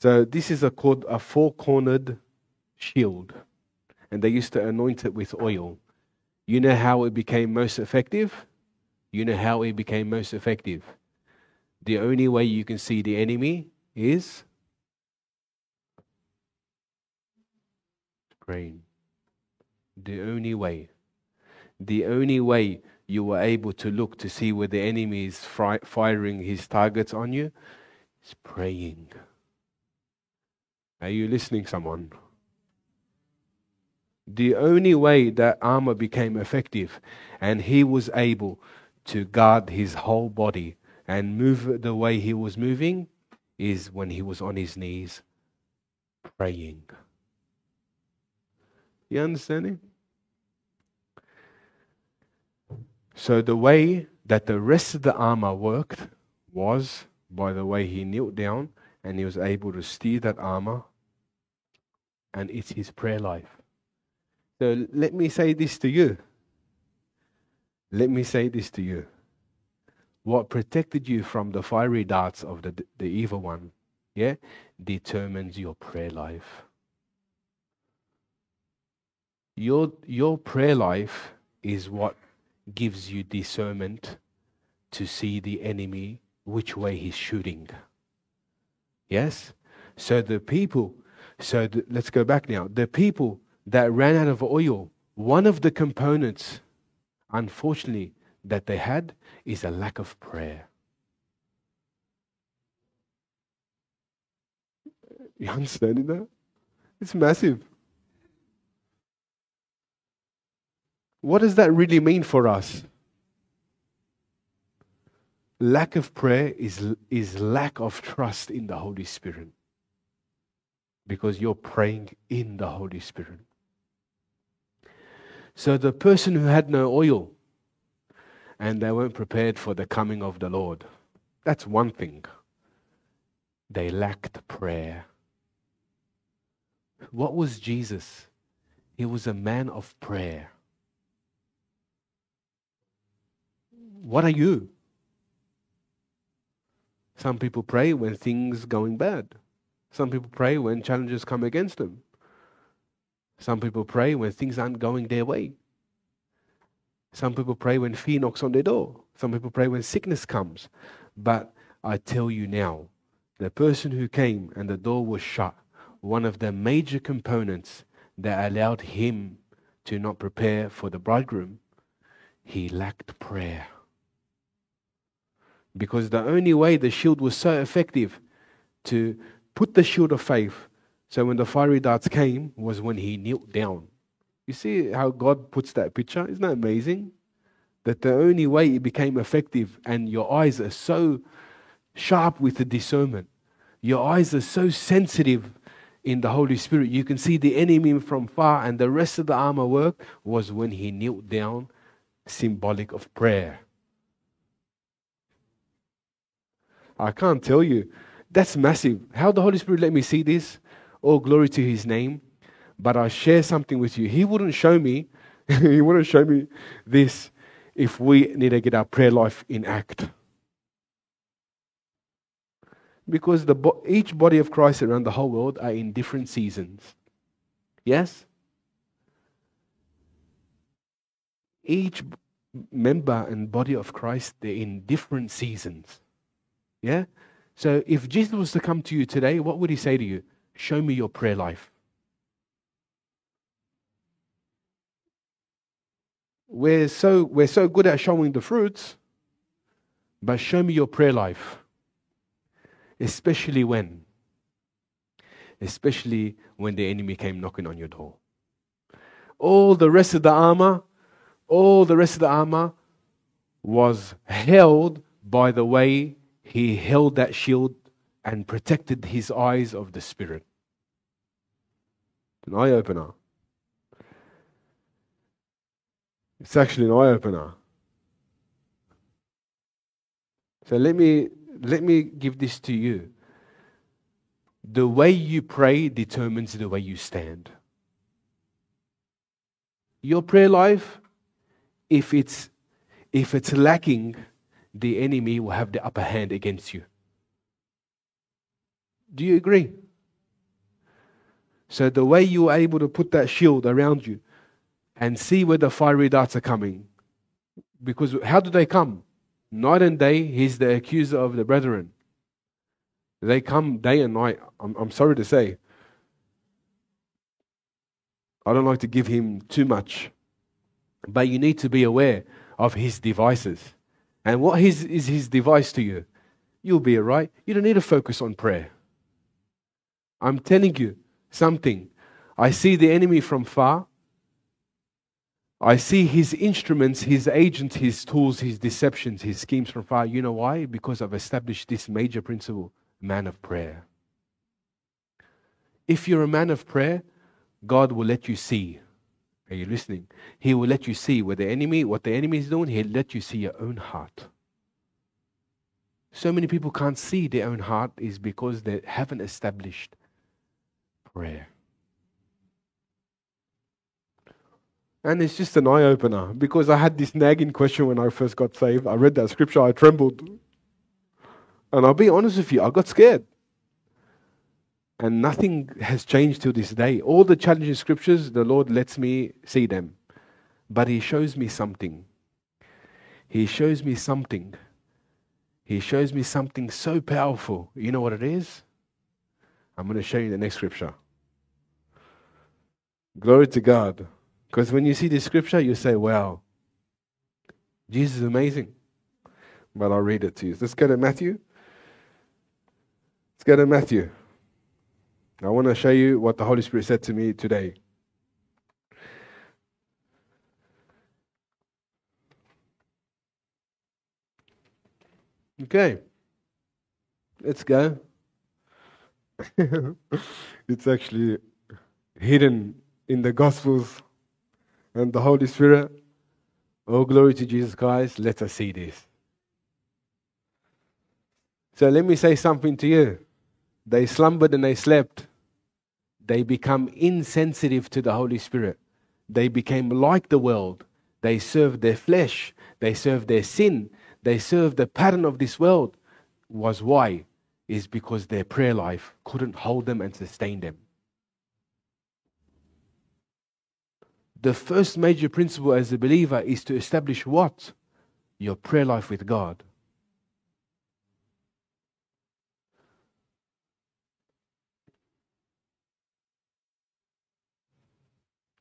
So this is a called a four-cornered shield. And they used to anoint it with oil. You know how it became most effective? You know how it became most effective? The only way you can see the enemy is praying. The only way. The only way you were able to look to see where the enemy is fri- firing his targets on you is praying. Are you listening, someone? The only way that armor became effective and he was able to guard his whole body and move the way he was moving is when he was on his knees praying. You understanding? So the way that the rest of the armor worked was by the way he knelt down and he was able to steer that armor, and it's his prayer life. So let me say this to you. Let me say this to you. What protected you from the fiery darts of the, the evil one, yeah, determines your prayer life. Your, your prayer life is what gives you discernment to see the enemy which way he's shooting. Yes? So the people, so the, let's go back now. The people that ran out of oil, one of the components, unfortunately, that they had is a lack of prayer. You understanding that? It's massive. What does that really mean for us? Lack of prayer is, is lack of trust in the Holy Spirit because you're praying in the Holy Spirit. So the person who had no oil and they weren't prepared for the coming of the Lord, that's one thing. They lacked prayer. What was Jesus? He was a man of prayer. What are you? Some people pray when things going bad. Some people pray when challenges come against them. Some people pray when things aren't going their way. Some people pray when fear knocks on their door. Some people pray when sickness comes. But I tell you now, the person who came and the door was shut, one of the major components that allowed him to not prepare for the bridegroom, he lacked prayer. Because the only way the shield was so effective to put the shield of faith, so when the fiery darts came, was when he knelt down. You see how God puts that picture? Isn't that amazing? That the only way it became effective, and your eyes are so sharp with the discernment, your eyes are so sensitive in the Holy Spirit, you can see the enemy from far, and the rest of the armor work was when he knelt down, symbolic of prayer. I can't tell you. That's massive. How the Holy Spirit let me see this? All glory to his name. But I share something with you. He wouldn't show me, he wouldn't show me this if we need to get our prayer life in act. Because the, each body of Christ around the whole world are in different seasons. Yes? Each member and body of Christ, they're in different seasons. Yeah? So if Jesus was to come to you today, what would he say to you? Show me your prayer life. We're so, we're so good at showing the fruits, but show me your prayer life. Especially when? especially when the enemy came knocking on your door. All the rest of the armor, all the rest of the armor was held by the way he held that shield and protected his eyes of the Spirit. An eye opener. It's actually an eye opener. So let me let me give this to you. The way you pray determines the way you stand. Your prayer life, if it's if it's lacking, the enemy will have the upper hand against you. Do you agree? So the way you are able to put that shield around you and see where the fiery darts are coming, because how do they come? Night and day, he's the accuser of the brethren. They come day and night. I'm, I'm sorry to say. I don't like to give him too much. But you need to be aware of his devices. And what his, is his device to you? You'll be all right. You don't need to focus on prayer. I'm telling you something. I see the enemy from far. I see his instruments, his agents, his tools, his deceptions, his schemes from far. You know why? Because I've established this major principle man of prayer. If you're a man of prayer, God will let you see. Are you listening? He will let you see where the enemy, what the enemy is doing, he'll let you see your own heart. So many people can't see their own heart is because they haven't established prayer. And it's just an eye opener because I had this nagging question when I first got saved. I read that scripture, I trembled. And I'll be honest with you, I got scared. And nothing has changed till this day. All the challenging scriptures, the Lord lets me see them. But He shows me something. He shows me something. He shows me something so powerful. You know what it is? I'm going to show you the next scripture. Glory to God. Because when you see this scripture, you say, wow, Jesus is amazing. But I'll read it to you. Let's go to Matthew. Let's go to Matthew. I want to show you what the Holy Spirit said to me today. Okay. Let's go. it's actually hidden in the Gospels and the Holy Spirit. Oh, glory to Jesus Christ. Let us see this. So let me say something to you. They slumbered and they slept. They become insensitive to the Holy Spirit. They became like the world. They served their flesh. They served their sin. They served the pattern of this world. Was why? Is because their prayer life couldn't hold them and sustain them. the first major principle as a believer is to establish what? Your prayer life with God.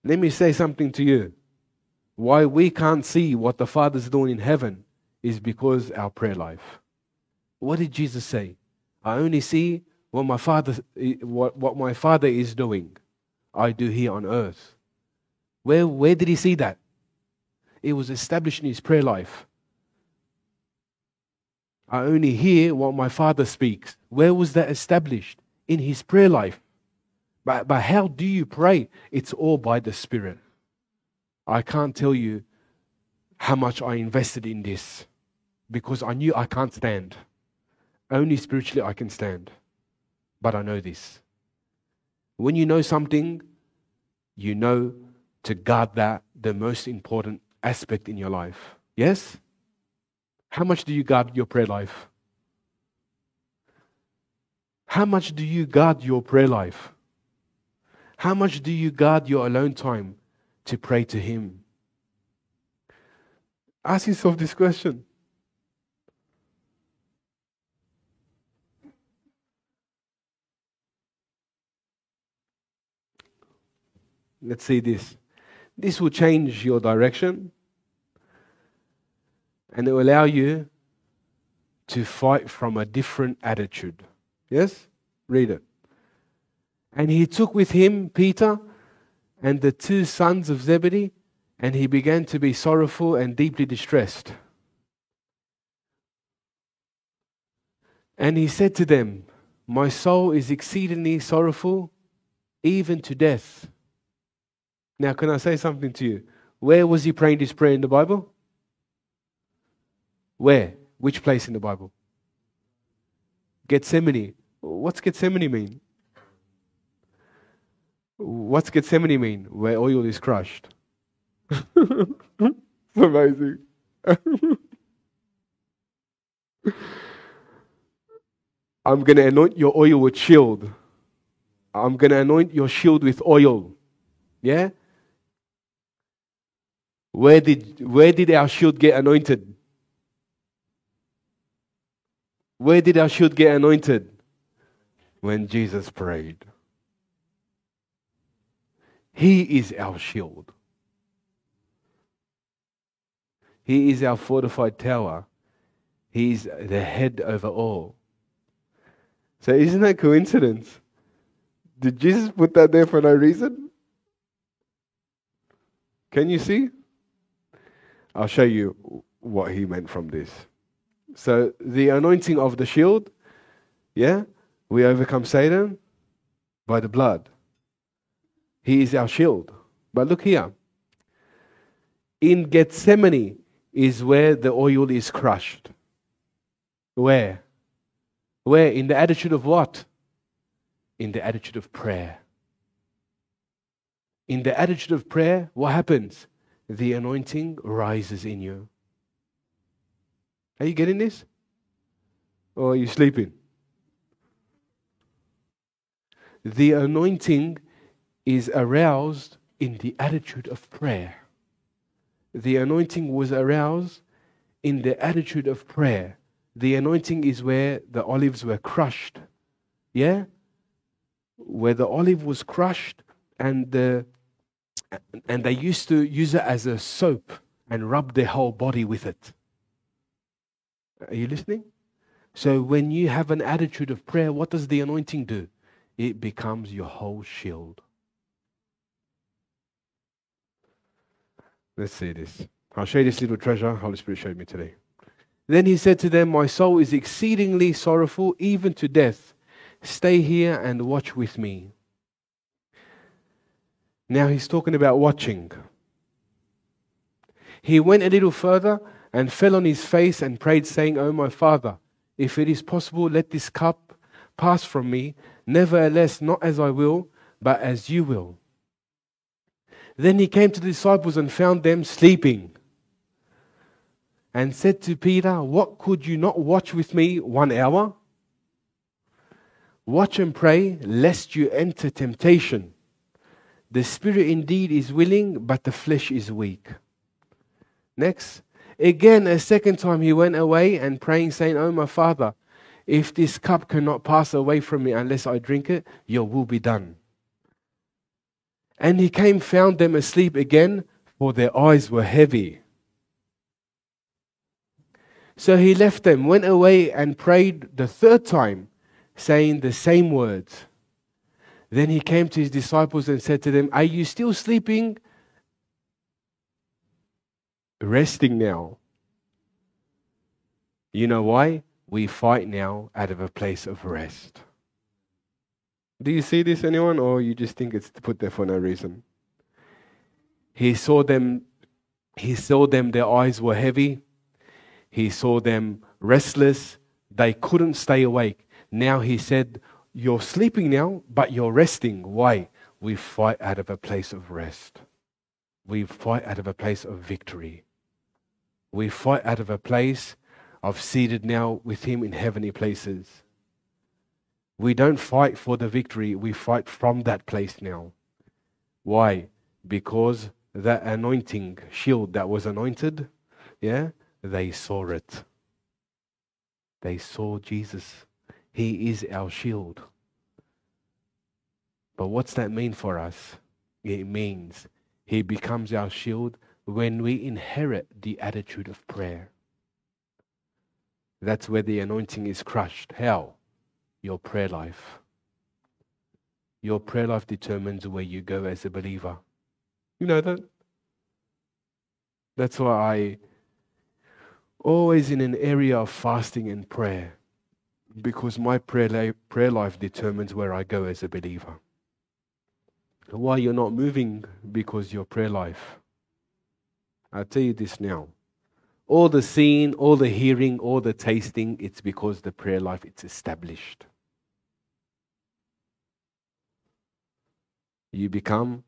Let me say something to you. Why we can't see what the Father's doing in heaven is because our prayer life. What did Jesus say? I only see what my Father, what, what my Father is doing. I do here on earth. Where, where did he see that? It was established in his prayer life. I only hear what my father speaks. Where was that established? In his prayer life. But, but how do you pray? It's all by the Spirit. I can't tell you how much I invested in this because I knew I can't stand. Only spiritually I can stand. But I know this. When you know something, you know to guard that the most important aspect in your life. Yes? How much do you guard your prayer life? How much do you guard your prayer life? How much do you guard your alone time to pray to Him? Ask yourself this question. Let's say this. This will change your direction and it will allow you to fight from a different attitude. Yes? Read it. And he took with him Peter and the two sons of Zebedee, and he began to be sorrowful and deeply distressed. And he said to them, My soul is exceedingly sorrowful, even to death. Now, can I say something to you? Where was he praying this prayer in the Bible? Where? Which place in the Bible? Gethsemane. What's Gethsemane mean? What's Gethsemane mean? Where oil is crushed. it's amazing. I'm going to anoint your oil with shield. I'm going to anoint your shield with oil. Yeah? Where did, where did our shield get anointed? Where did our shield get anointed? When Jesus prayed. He is our shield. He is our fortified tower. He's the head over all. So, isn't that coincidence? Did Jesus put that there for no reason? Can you see? I'll show you what he meant from this. So, the anointing of the shield, yeah, we overcome Satan by the blood. He is our shield. But look here. In Gethsemane is where the oil is crushed. Where? Where? In the attitude of what? In the attitude of prayer. In the attitude of prayer, what happens? The anointing rises in you. Are you getting this? Or are you sleeping? The anointing is aroused in the attitude of prayer. The anointing was aroused in the attitude of prayer. The anointing is where the olives were crushed. Yeah? Where the olive was crushed and the and they used to use it as a soap and rub their whole body with it. Are you listening? So when you have an attitude of prayer, what does the anointing do? It becomes your whole shield. Let's see this. I'll show you this little treasure Holy Spirit showed me today. Then he said to them, My soul is exceedingly sorrowful, even to death. Stay here and watch with me. Now he's talking about watching. He went a little further and fell on his face and prayed, saying, O my Father, if it is possible, let this cup pass from me. Nevertheless, not as I will, but as you will. Then he came to the disciples and found them sleeping. And said to Peter, What could you not watch with me one hour? Watch and pray, lest you enter temptation. The spirit indeed is willing, but the flesh is weak. Next. Again, a second time he went away and praying, saying, Oh, my father, if this cup cannot pass away from me unless I drink it, your will be done. And he came, found them asleep again, for their eyes were heavy. So he left them, went away, and prayed the third time, saying the same words. Then he came to his disciples and said to them, Are you still sleeping? Resting now. You know why? We fight now out of a place of rest. Do you see this, anyone, or you just think it's put there for no reason? He saw them, he saw them, their eyes were heavy. He saw them restless. They couldn't stay awake. Now he said, You're sleeping now, but you're resting. Why? We fight out of a place of rest. We fight out of a place of victory. We fight out of a place of seated now with Him in heavenly places. We don't fight for the victory, we fight from that place now. Why? Because that anointing shield that was anointed, yeah, they saw it. They saw Jesus. He is our shield. But what's that mean for us? It means He becomes our shield when we inherit the attitude of prayer. That's where the anointing is crushed. How? Your prayer life. Your prayer life determines where you go as a believer. You know that? That's why I always in an area of fasting and prayer because my prayer, life, prayer life determines where I go as a believer. Why you're not moving because your prayer life. I'll tell you this now. All the seeing, all the hearing, all the tasting, it's because the prayer life it's established. You become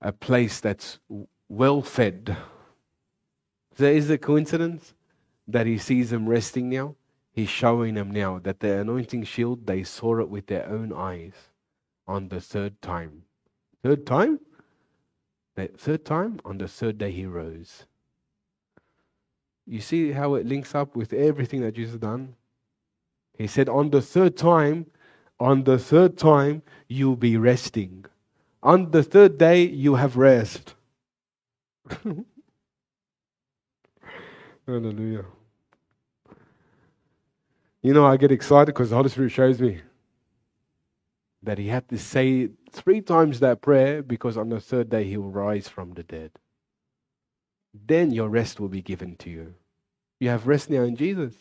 a place that's well fed. Is a coincidence that he sees them resting now. He's showing them now that the anointing shield, they saw it with their own eyes on the third time. Third time? The third time, on the third day, he rose. You see how it links up with everything that Jesus done? He said, On the third time, on the third time, you'll be resting. On the third day, you have rest. Hallelujah. You know, I get excited because the Holy Spirit shows me that he had to say three times that prayer because on the third day he will rise from the dead. Then your rest will be given to you. You have rest now in Jesus.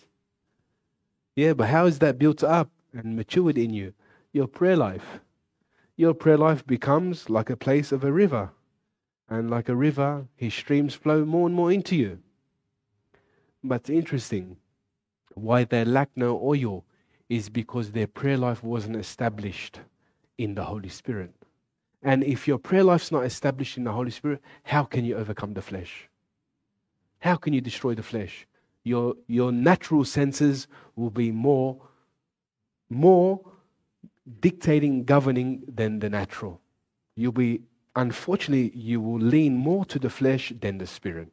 Yeah, but how is that built up and matured in you? Your prayer life. Your prayer life becomes like a place of a river. And like a river, his streams flow more and more into you. But it's interesting why they lack no oil is because their prayer life wasn't established in the Holy Spirit. And if your prayer life's not established in the Holy Spirit, how can you overcome the flesh? How can you destroy the flesh? Your, your natural senses will be more, more dictating, governing than the natural. You'll be, unfortunately, you will lean more to the flesh than the spirit.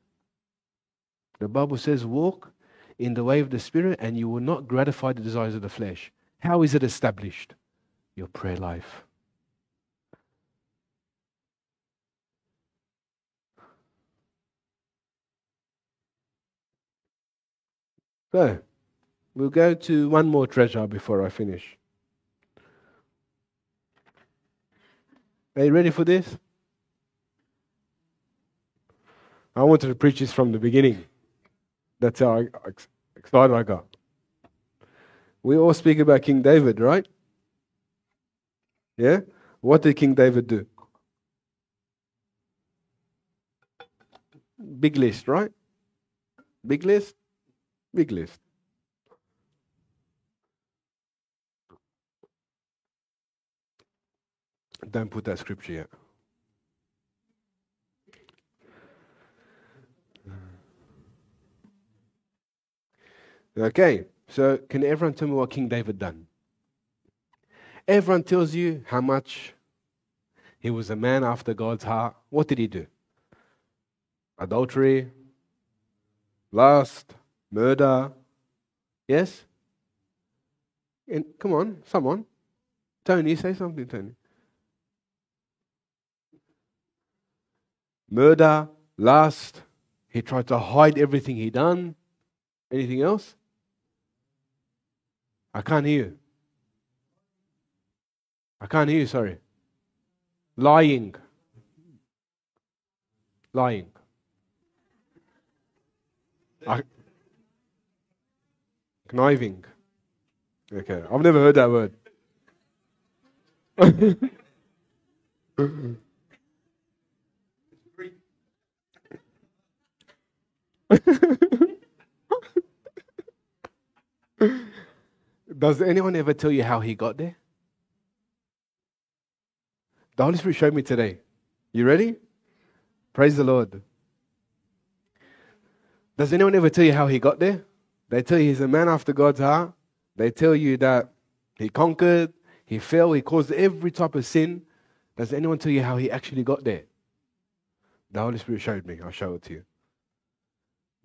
The Bible says, walk in the way of the Spirit, and you will not gratify the desires of the flesh. How is it established? Your prayer life. So, we'll go to one more treasure before I finish. Are you ready for this? I wanted to preach this from the beginning. That's how excited I got. We all speak about King David, right? Yeah? What did King David do? Big list, right? Big list? Big list. Don't put that scripture yet. Okay, so can everyone tell me what King David done? Everyone tells you how much he was a man after God's heart. What did he do? Adultery, lust, murder. Yes? And come on, someone. Tony, say something, Tony. Murder, lust. He tried to hide everything he done. Anything else? I can't hear you. I can't hear you, sorry. Lying. Lying. I, conniving. Okay, I've never heard that word. Does anyone ever tell you how he got there? The Holy Spirit showed me today. You ready? Praise the Lord. Does anyone ever tell you how he got there? They tell you he's a man after God's heart. They tell you that he conquered, he fell, he caused every type of sin. Does anyone tell you how he actually got there? The Holy Spirit showed me. I'll show it to you.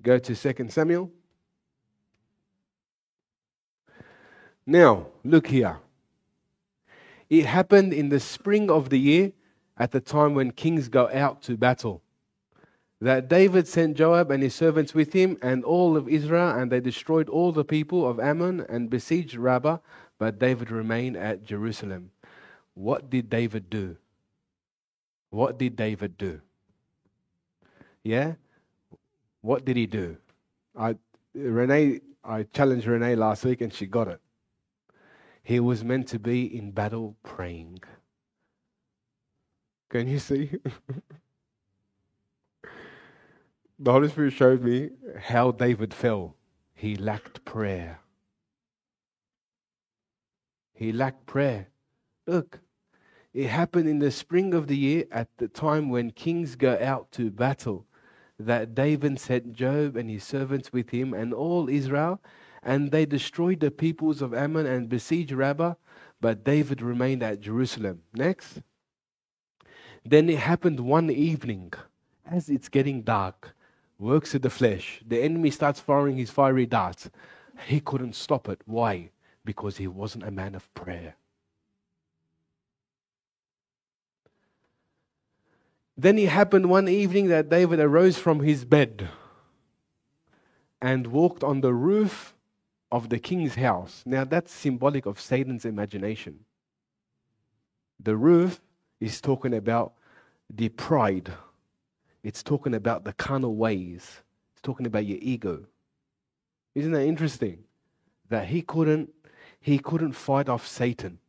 Go to 2 Samuel Now, look here. It happened in the spring of the year at the time when kings go out to battle. That David sent Joab and his servants with him and all of Israel, and they destroyed all the people of Ammon and besieged Rabbah, but David remained at Jerusalem. what did David do? What did David do? Yeah? What did he do? I Renee I challenged Renee last week and she got it. He was meant to be in battle praying. Can you see? the Holy Spirit showed me how David fell. He lacked prayer. He lacked prayer. Look, it happened in the spring of the year at the time when kings go out to battle that David sent Joab and his servants with him and all Israel, and they destroyed the peoples of Ammon and besieged Rabbah, but David remained at Jerusalem. Next. Then it happened one evening, as it's getting dark, works of the flesh, the enemy starts firing his fiery darts. He couldn't stop it. Why? Because he wasn't a man of prayer. Then it happened one evening that David arose from his bed and walked on the roof of the king's house. Now, that's symbolic of Satan's imagination. The roof is talking about the pride, it's talking about the carnal ways, it's talking about your ego. Isn't that interesting? That he couldn't, he couldn't fight off Satan.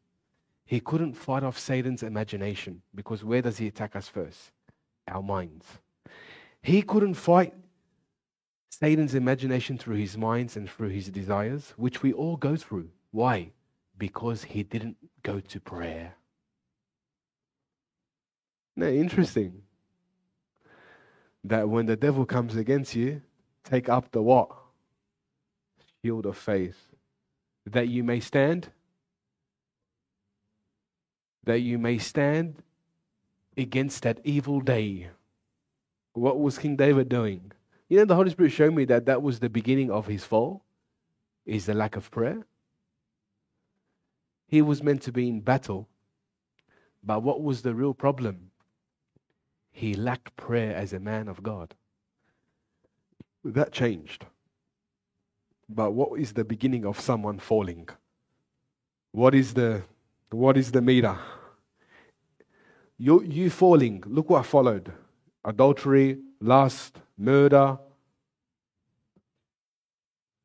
He couldn't fight off Satan's imagination because where does he attack us first? Our minds. He couldn't fight Satan's imagination through his minds and through his desires, which we all go through. Why? Because he didn't go to prayer. Now, interesting that when the devil comes against you, take up the what? Shield of faith. That you may stand that you may stand against that evil day. What was King David doing? You know, the Holy Spirit showed me that that was the beginning of his fall, is the lack of prayer. He was meant to be in battle, but what was the real problem? He lacked prayer as a man of God. That changed. But what is the beginning of someone falling? What is the what is the meter? You, you falling, look what followed adultery, lust, murder.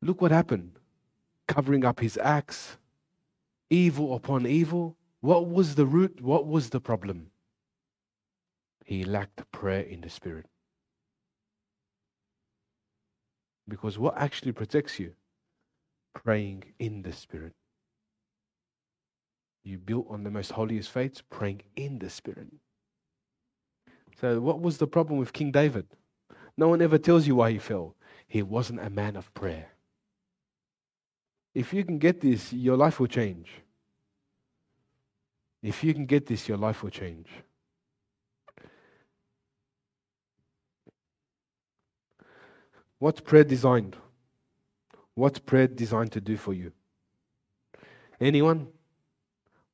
Look what happened. Covering up his acts, evil upon evil. What was the root? What was the problem? He lacked prayer in the Spirit. Because what actually protects you? Praying in the Spirit. You built on the most holiest faiths, praying in the Spirit. So, what was the problem with King David? No one ever tells you why he fell. He wasn't a man of prayer. If you can get this, your life will change. If you can get this, your life will change. What's prayer designed? What's prayer designed to do for you? Anyone?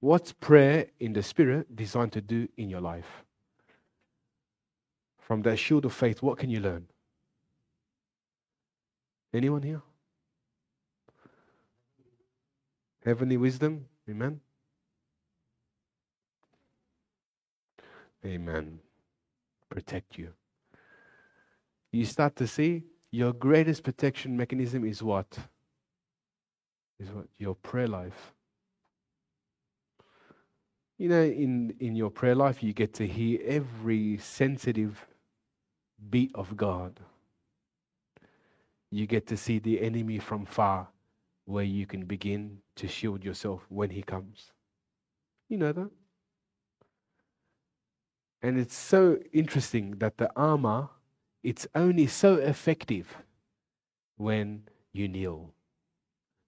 What's prayer in the Spirit designed to do in your life? From that shield of faith, what can you learn? Anyone here? Heavenly wisdom? Amen? Amen. Protect you. You start to see your greatest protection mechanism is what? Is what? Your prayer life. You know, in, in your prayer life, you get to hear every sensitive beat of God. You get to see the enemy from far, where you can begin to shield yourself when he comes. You know that? And it's so interesting that the armor, it's only so effective when you kneel,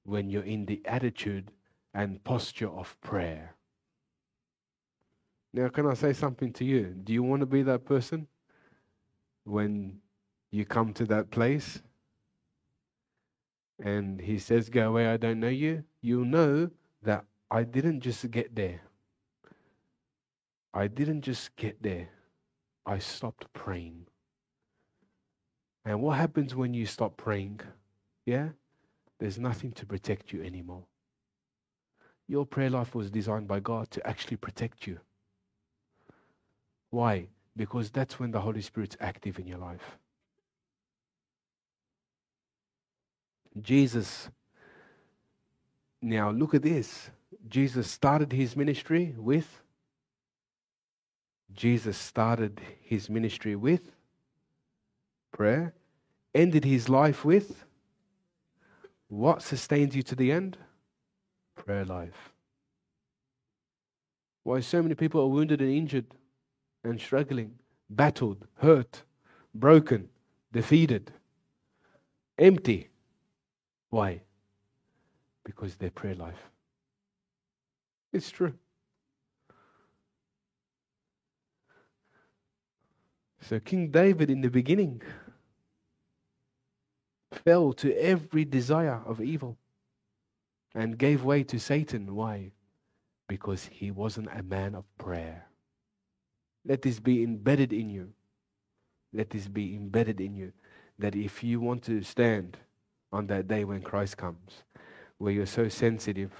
when you're in the attitude and posture of prayer. Now, can I say something to you? Do you want to be that person when you come to that place and he says, Go away, I don't know you? You'll know that I didn't just get there. I didn't just get there. I stopped praying. And what happens when you stop praying? Yeah? There's nothing to protect you anymore. Your prayer life was designed by God to actually protect you. Why? Because that's when the Holy Spirit's active in your life. Jesus, now look at this. Jesus started his ministry with Jesus started his ministry with prayer, ended his life with what sustains you to the end? Prayer life. Why so many people are wounded and injured and struggling, battled, hurt, broken, defeated, empty. Why? Because their prayer life. It's true. So, King David in the beginning fell to every desire of evil and gave way to Satan. Why? Because he wasn't a man of prayer. Let this be embedded in you. Let this be embedded in you that if you want to stand on that day when Christ comes, where you're so sensitive,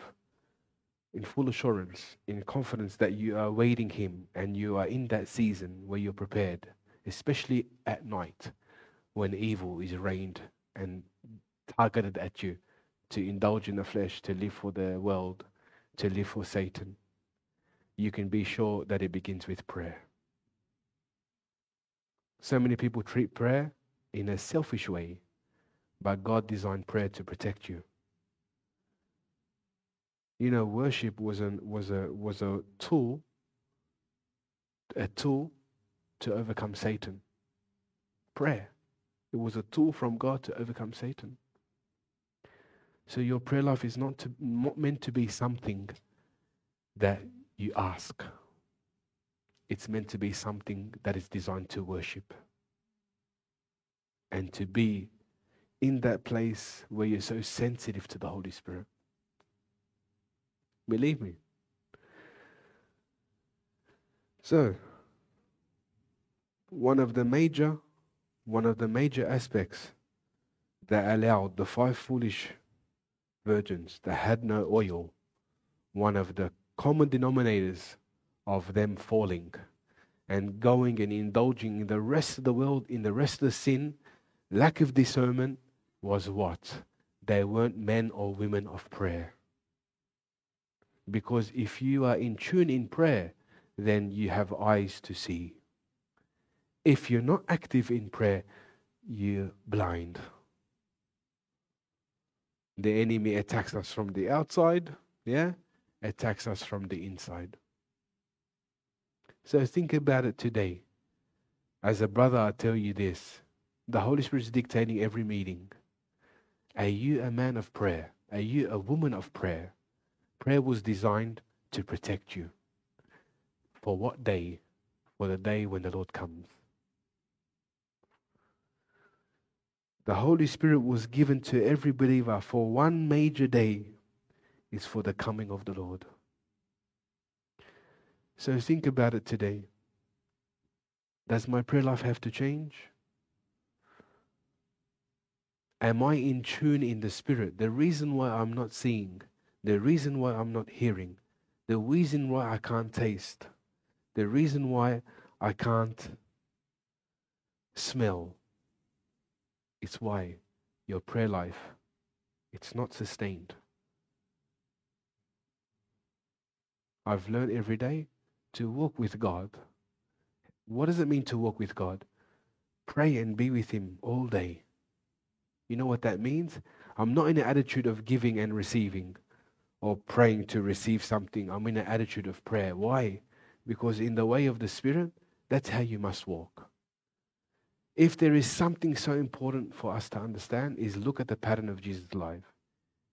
in full assurance, in confidence that you are awaiting Him and you are in that season where you're prepared especially at night when evil is reigned and targeted at you to indulge in the flesh, to live for the world, to live for Satan, you can be sure that it begins with prayer. So many people treat prayer in a selfish way, but God designed prayer to protect you. You know, worship was, an, was, a, was a tool, a tool to overcome Satan. Prayer. It was a tool from God to overcome Satan. So your prayer life is not, to, not meant to be something that you ask. It's meant to be something that is designed to worship and to be in that place where you're so sensitive to the Holy Spirit. Believe me. So, one of the major one of the major aspects that allowed the five foolish virgins that had no oil, one of the common denominators of them falling and going and indulging in the rest of the world, in the rest of the sin, lack of discernment was what? They weren't men or women of prayer. Because if you are in tune in prayer, then you have eyes to see. If you're not active in prayer, you're blind. The enemy attacks us from the outside, yeah? Attacks us from the inside. So think about it today. As a brother, I tell you this the Holy Spirit is dictating every meeting. Are you a man of prayer? Are you a woman of prayer? Prayer was designed to protect you. For what day? For the day when the Lord comes. The Holy Spirit was given to every believer for one major day is for the coming of the Lord. So think about it today. Does my prayer life have to change? Am I in tune in the Spirit? The reason why I'm not seeing, the reason why I'm not hearing, the reason why I can't taste, the reason why I can't smell, it's why your prayer life it's not sustained. I've learned every day to walk with God. What does it mean to walk with God? Pray and be with Him all day. You know what that means? I'm not in an attitude of giving and receiving or praying to receive something. I'm in an attitude of prayer. Why? Because in the way of the Spirit, that's how you must walk. If there is something so important for us to understand, is look at the pattern of Jesus' life.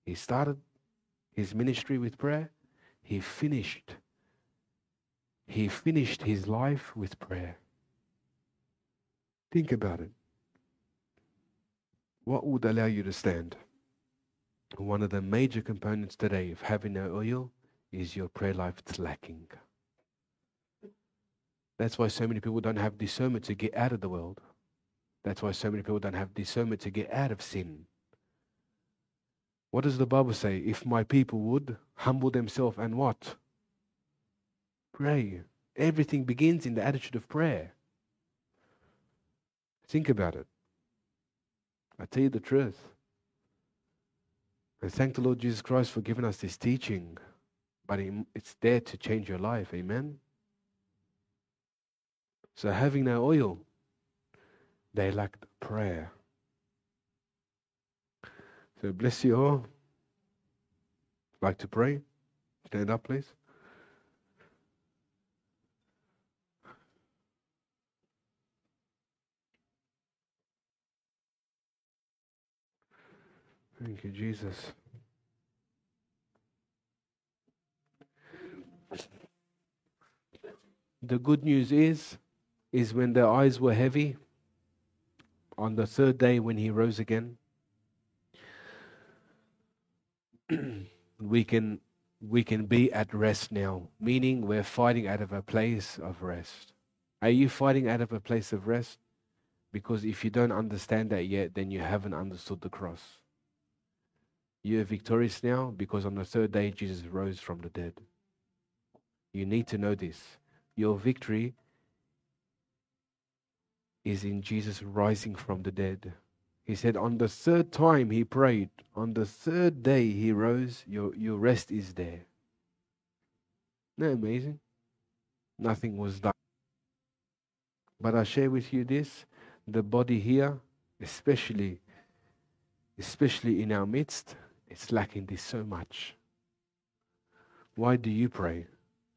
He started his ministry with prayer. He finished. He finished his life with prayer. Think about it. What would allow you to stand? One of the major components today of having no oil is your prayer life is lacking. That's why so many people don't have discernment to get out of the world. That's why so many people don't have discernment to get out of sin. What does the Bible say? If my people would humble themselves and what? Pray. Everything begins in the attitude of prayer. Think about it. I tell you the truth. I thank the Lord Jesus Christ for giving us this teaching. But it's there to change your life. Amen. So having no oil, they lacked prayer. So bless you all. Like to pray? Stand up, please. Thank you, Jesus. The good news is, is when their eyes were heavy, on the third day when he rose again, we can we can be at rest now, meaning we're fighting out of a place of rest. Are you fighting out of a place of rest? Because if you don't understand that yet, then you haven't understood the cross. You're victorious now because on the third day Jesus rose from the dead. You need to know this. Your victory is in Jesus rising from the dead. He said, On the third time he prayed, on the third day he rose, your, your rest is there. Isn't that amazing? Nothing was done. But I share with you this the body here, especially, especially in our midst, it's lacking this so much. Why do you pray?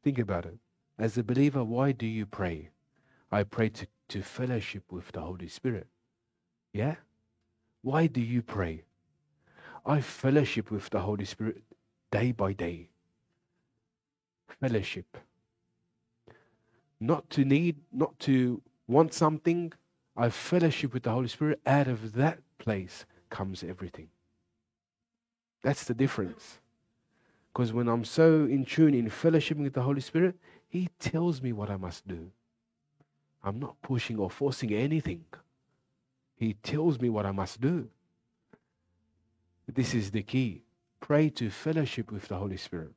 Think about it. As a believer, why do you pray? I pray to, to fellowship with the Holy Spirit. Yeah? Why do you pray? I fellowship with the Holy Spirit day by day. Fellowship. Not to need, not to want something. I fellowship with the Holy Spirit. Out of that place comes everything. That's the difference. Because when I'm so in tune in fellowshipping with the Holy Spirit, He tells me what I must do. I'm not pushing or forcing anything. He tells me what I must do. This is the key. Pray to fellowship with the Holy Spirit.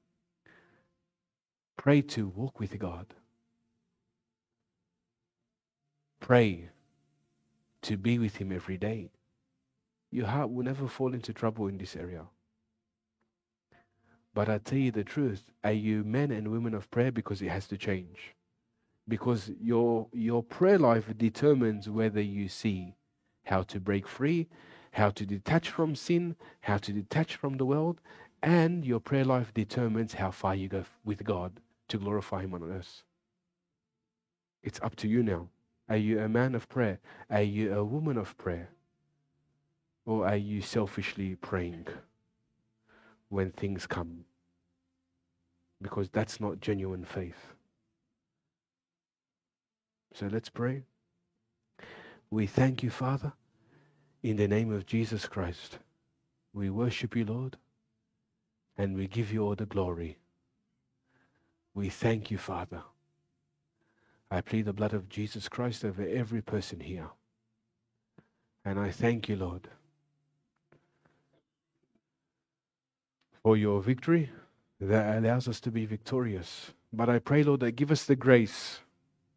Pray to walk with God. Pray to be with Him every day. Your heart will never fall into trouble in this area. But I tell you the truth, are you men and women of prayer? Because it has to change. Because your, your prayer life determines whether you see how to break free, how to detach from sin, how to detach from the world, and your prayer life determines how far you go with God to glorify Him on earth. It's up to you now. Are you a man of prayer? Are you a woman of prayer? Or are you selfishly praying? When things come. Because that's not genuine faith. So let's pray. We thank you, Father, in the name of Jesus Christ. We worship you, Lord, and we give you all the glory. We thank you, Father. I plead the blood of Jesus Christ over every person here. And I thank you, Lord, for your victory that allows us to be victorious. But I pray, Lord, that give us the grace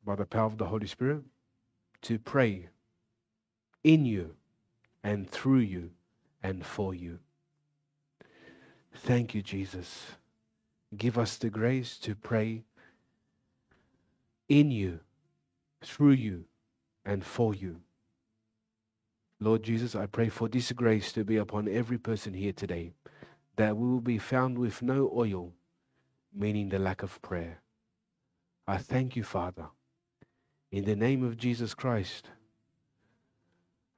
by the power of the Holy Spirit to pray in you and through you and for you. Thank you, Jesus. Give us the grace to pray in you, through you, and for you. Lord Jesus, I pray for this grace to be upon every person here today that we will be found with no oil, meaning the lack of prayer. I thank you, Father. In the name of Jesus Christ,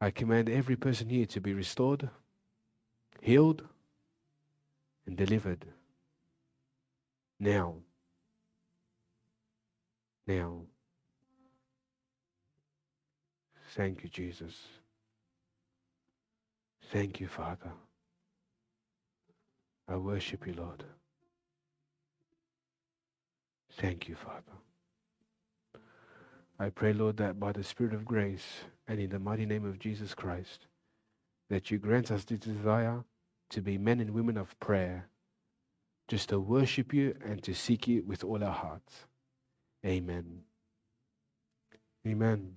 I command every person here to be restored, healed, and delivered. Now. Now. Thank you, Jesus. Thank you, Father. I worship you, Lord. Thank you, Father. I pray, Lord, that by the Spirit of grace and in the mighty name of Jesus Christ, that you grant us the desire to be men and women of prayer, just to worship you and to seek you with all our hearts. Amen. Amen.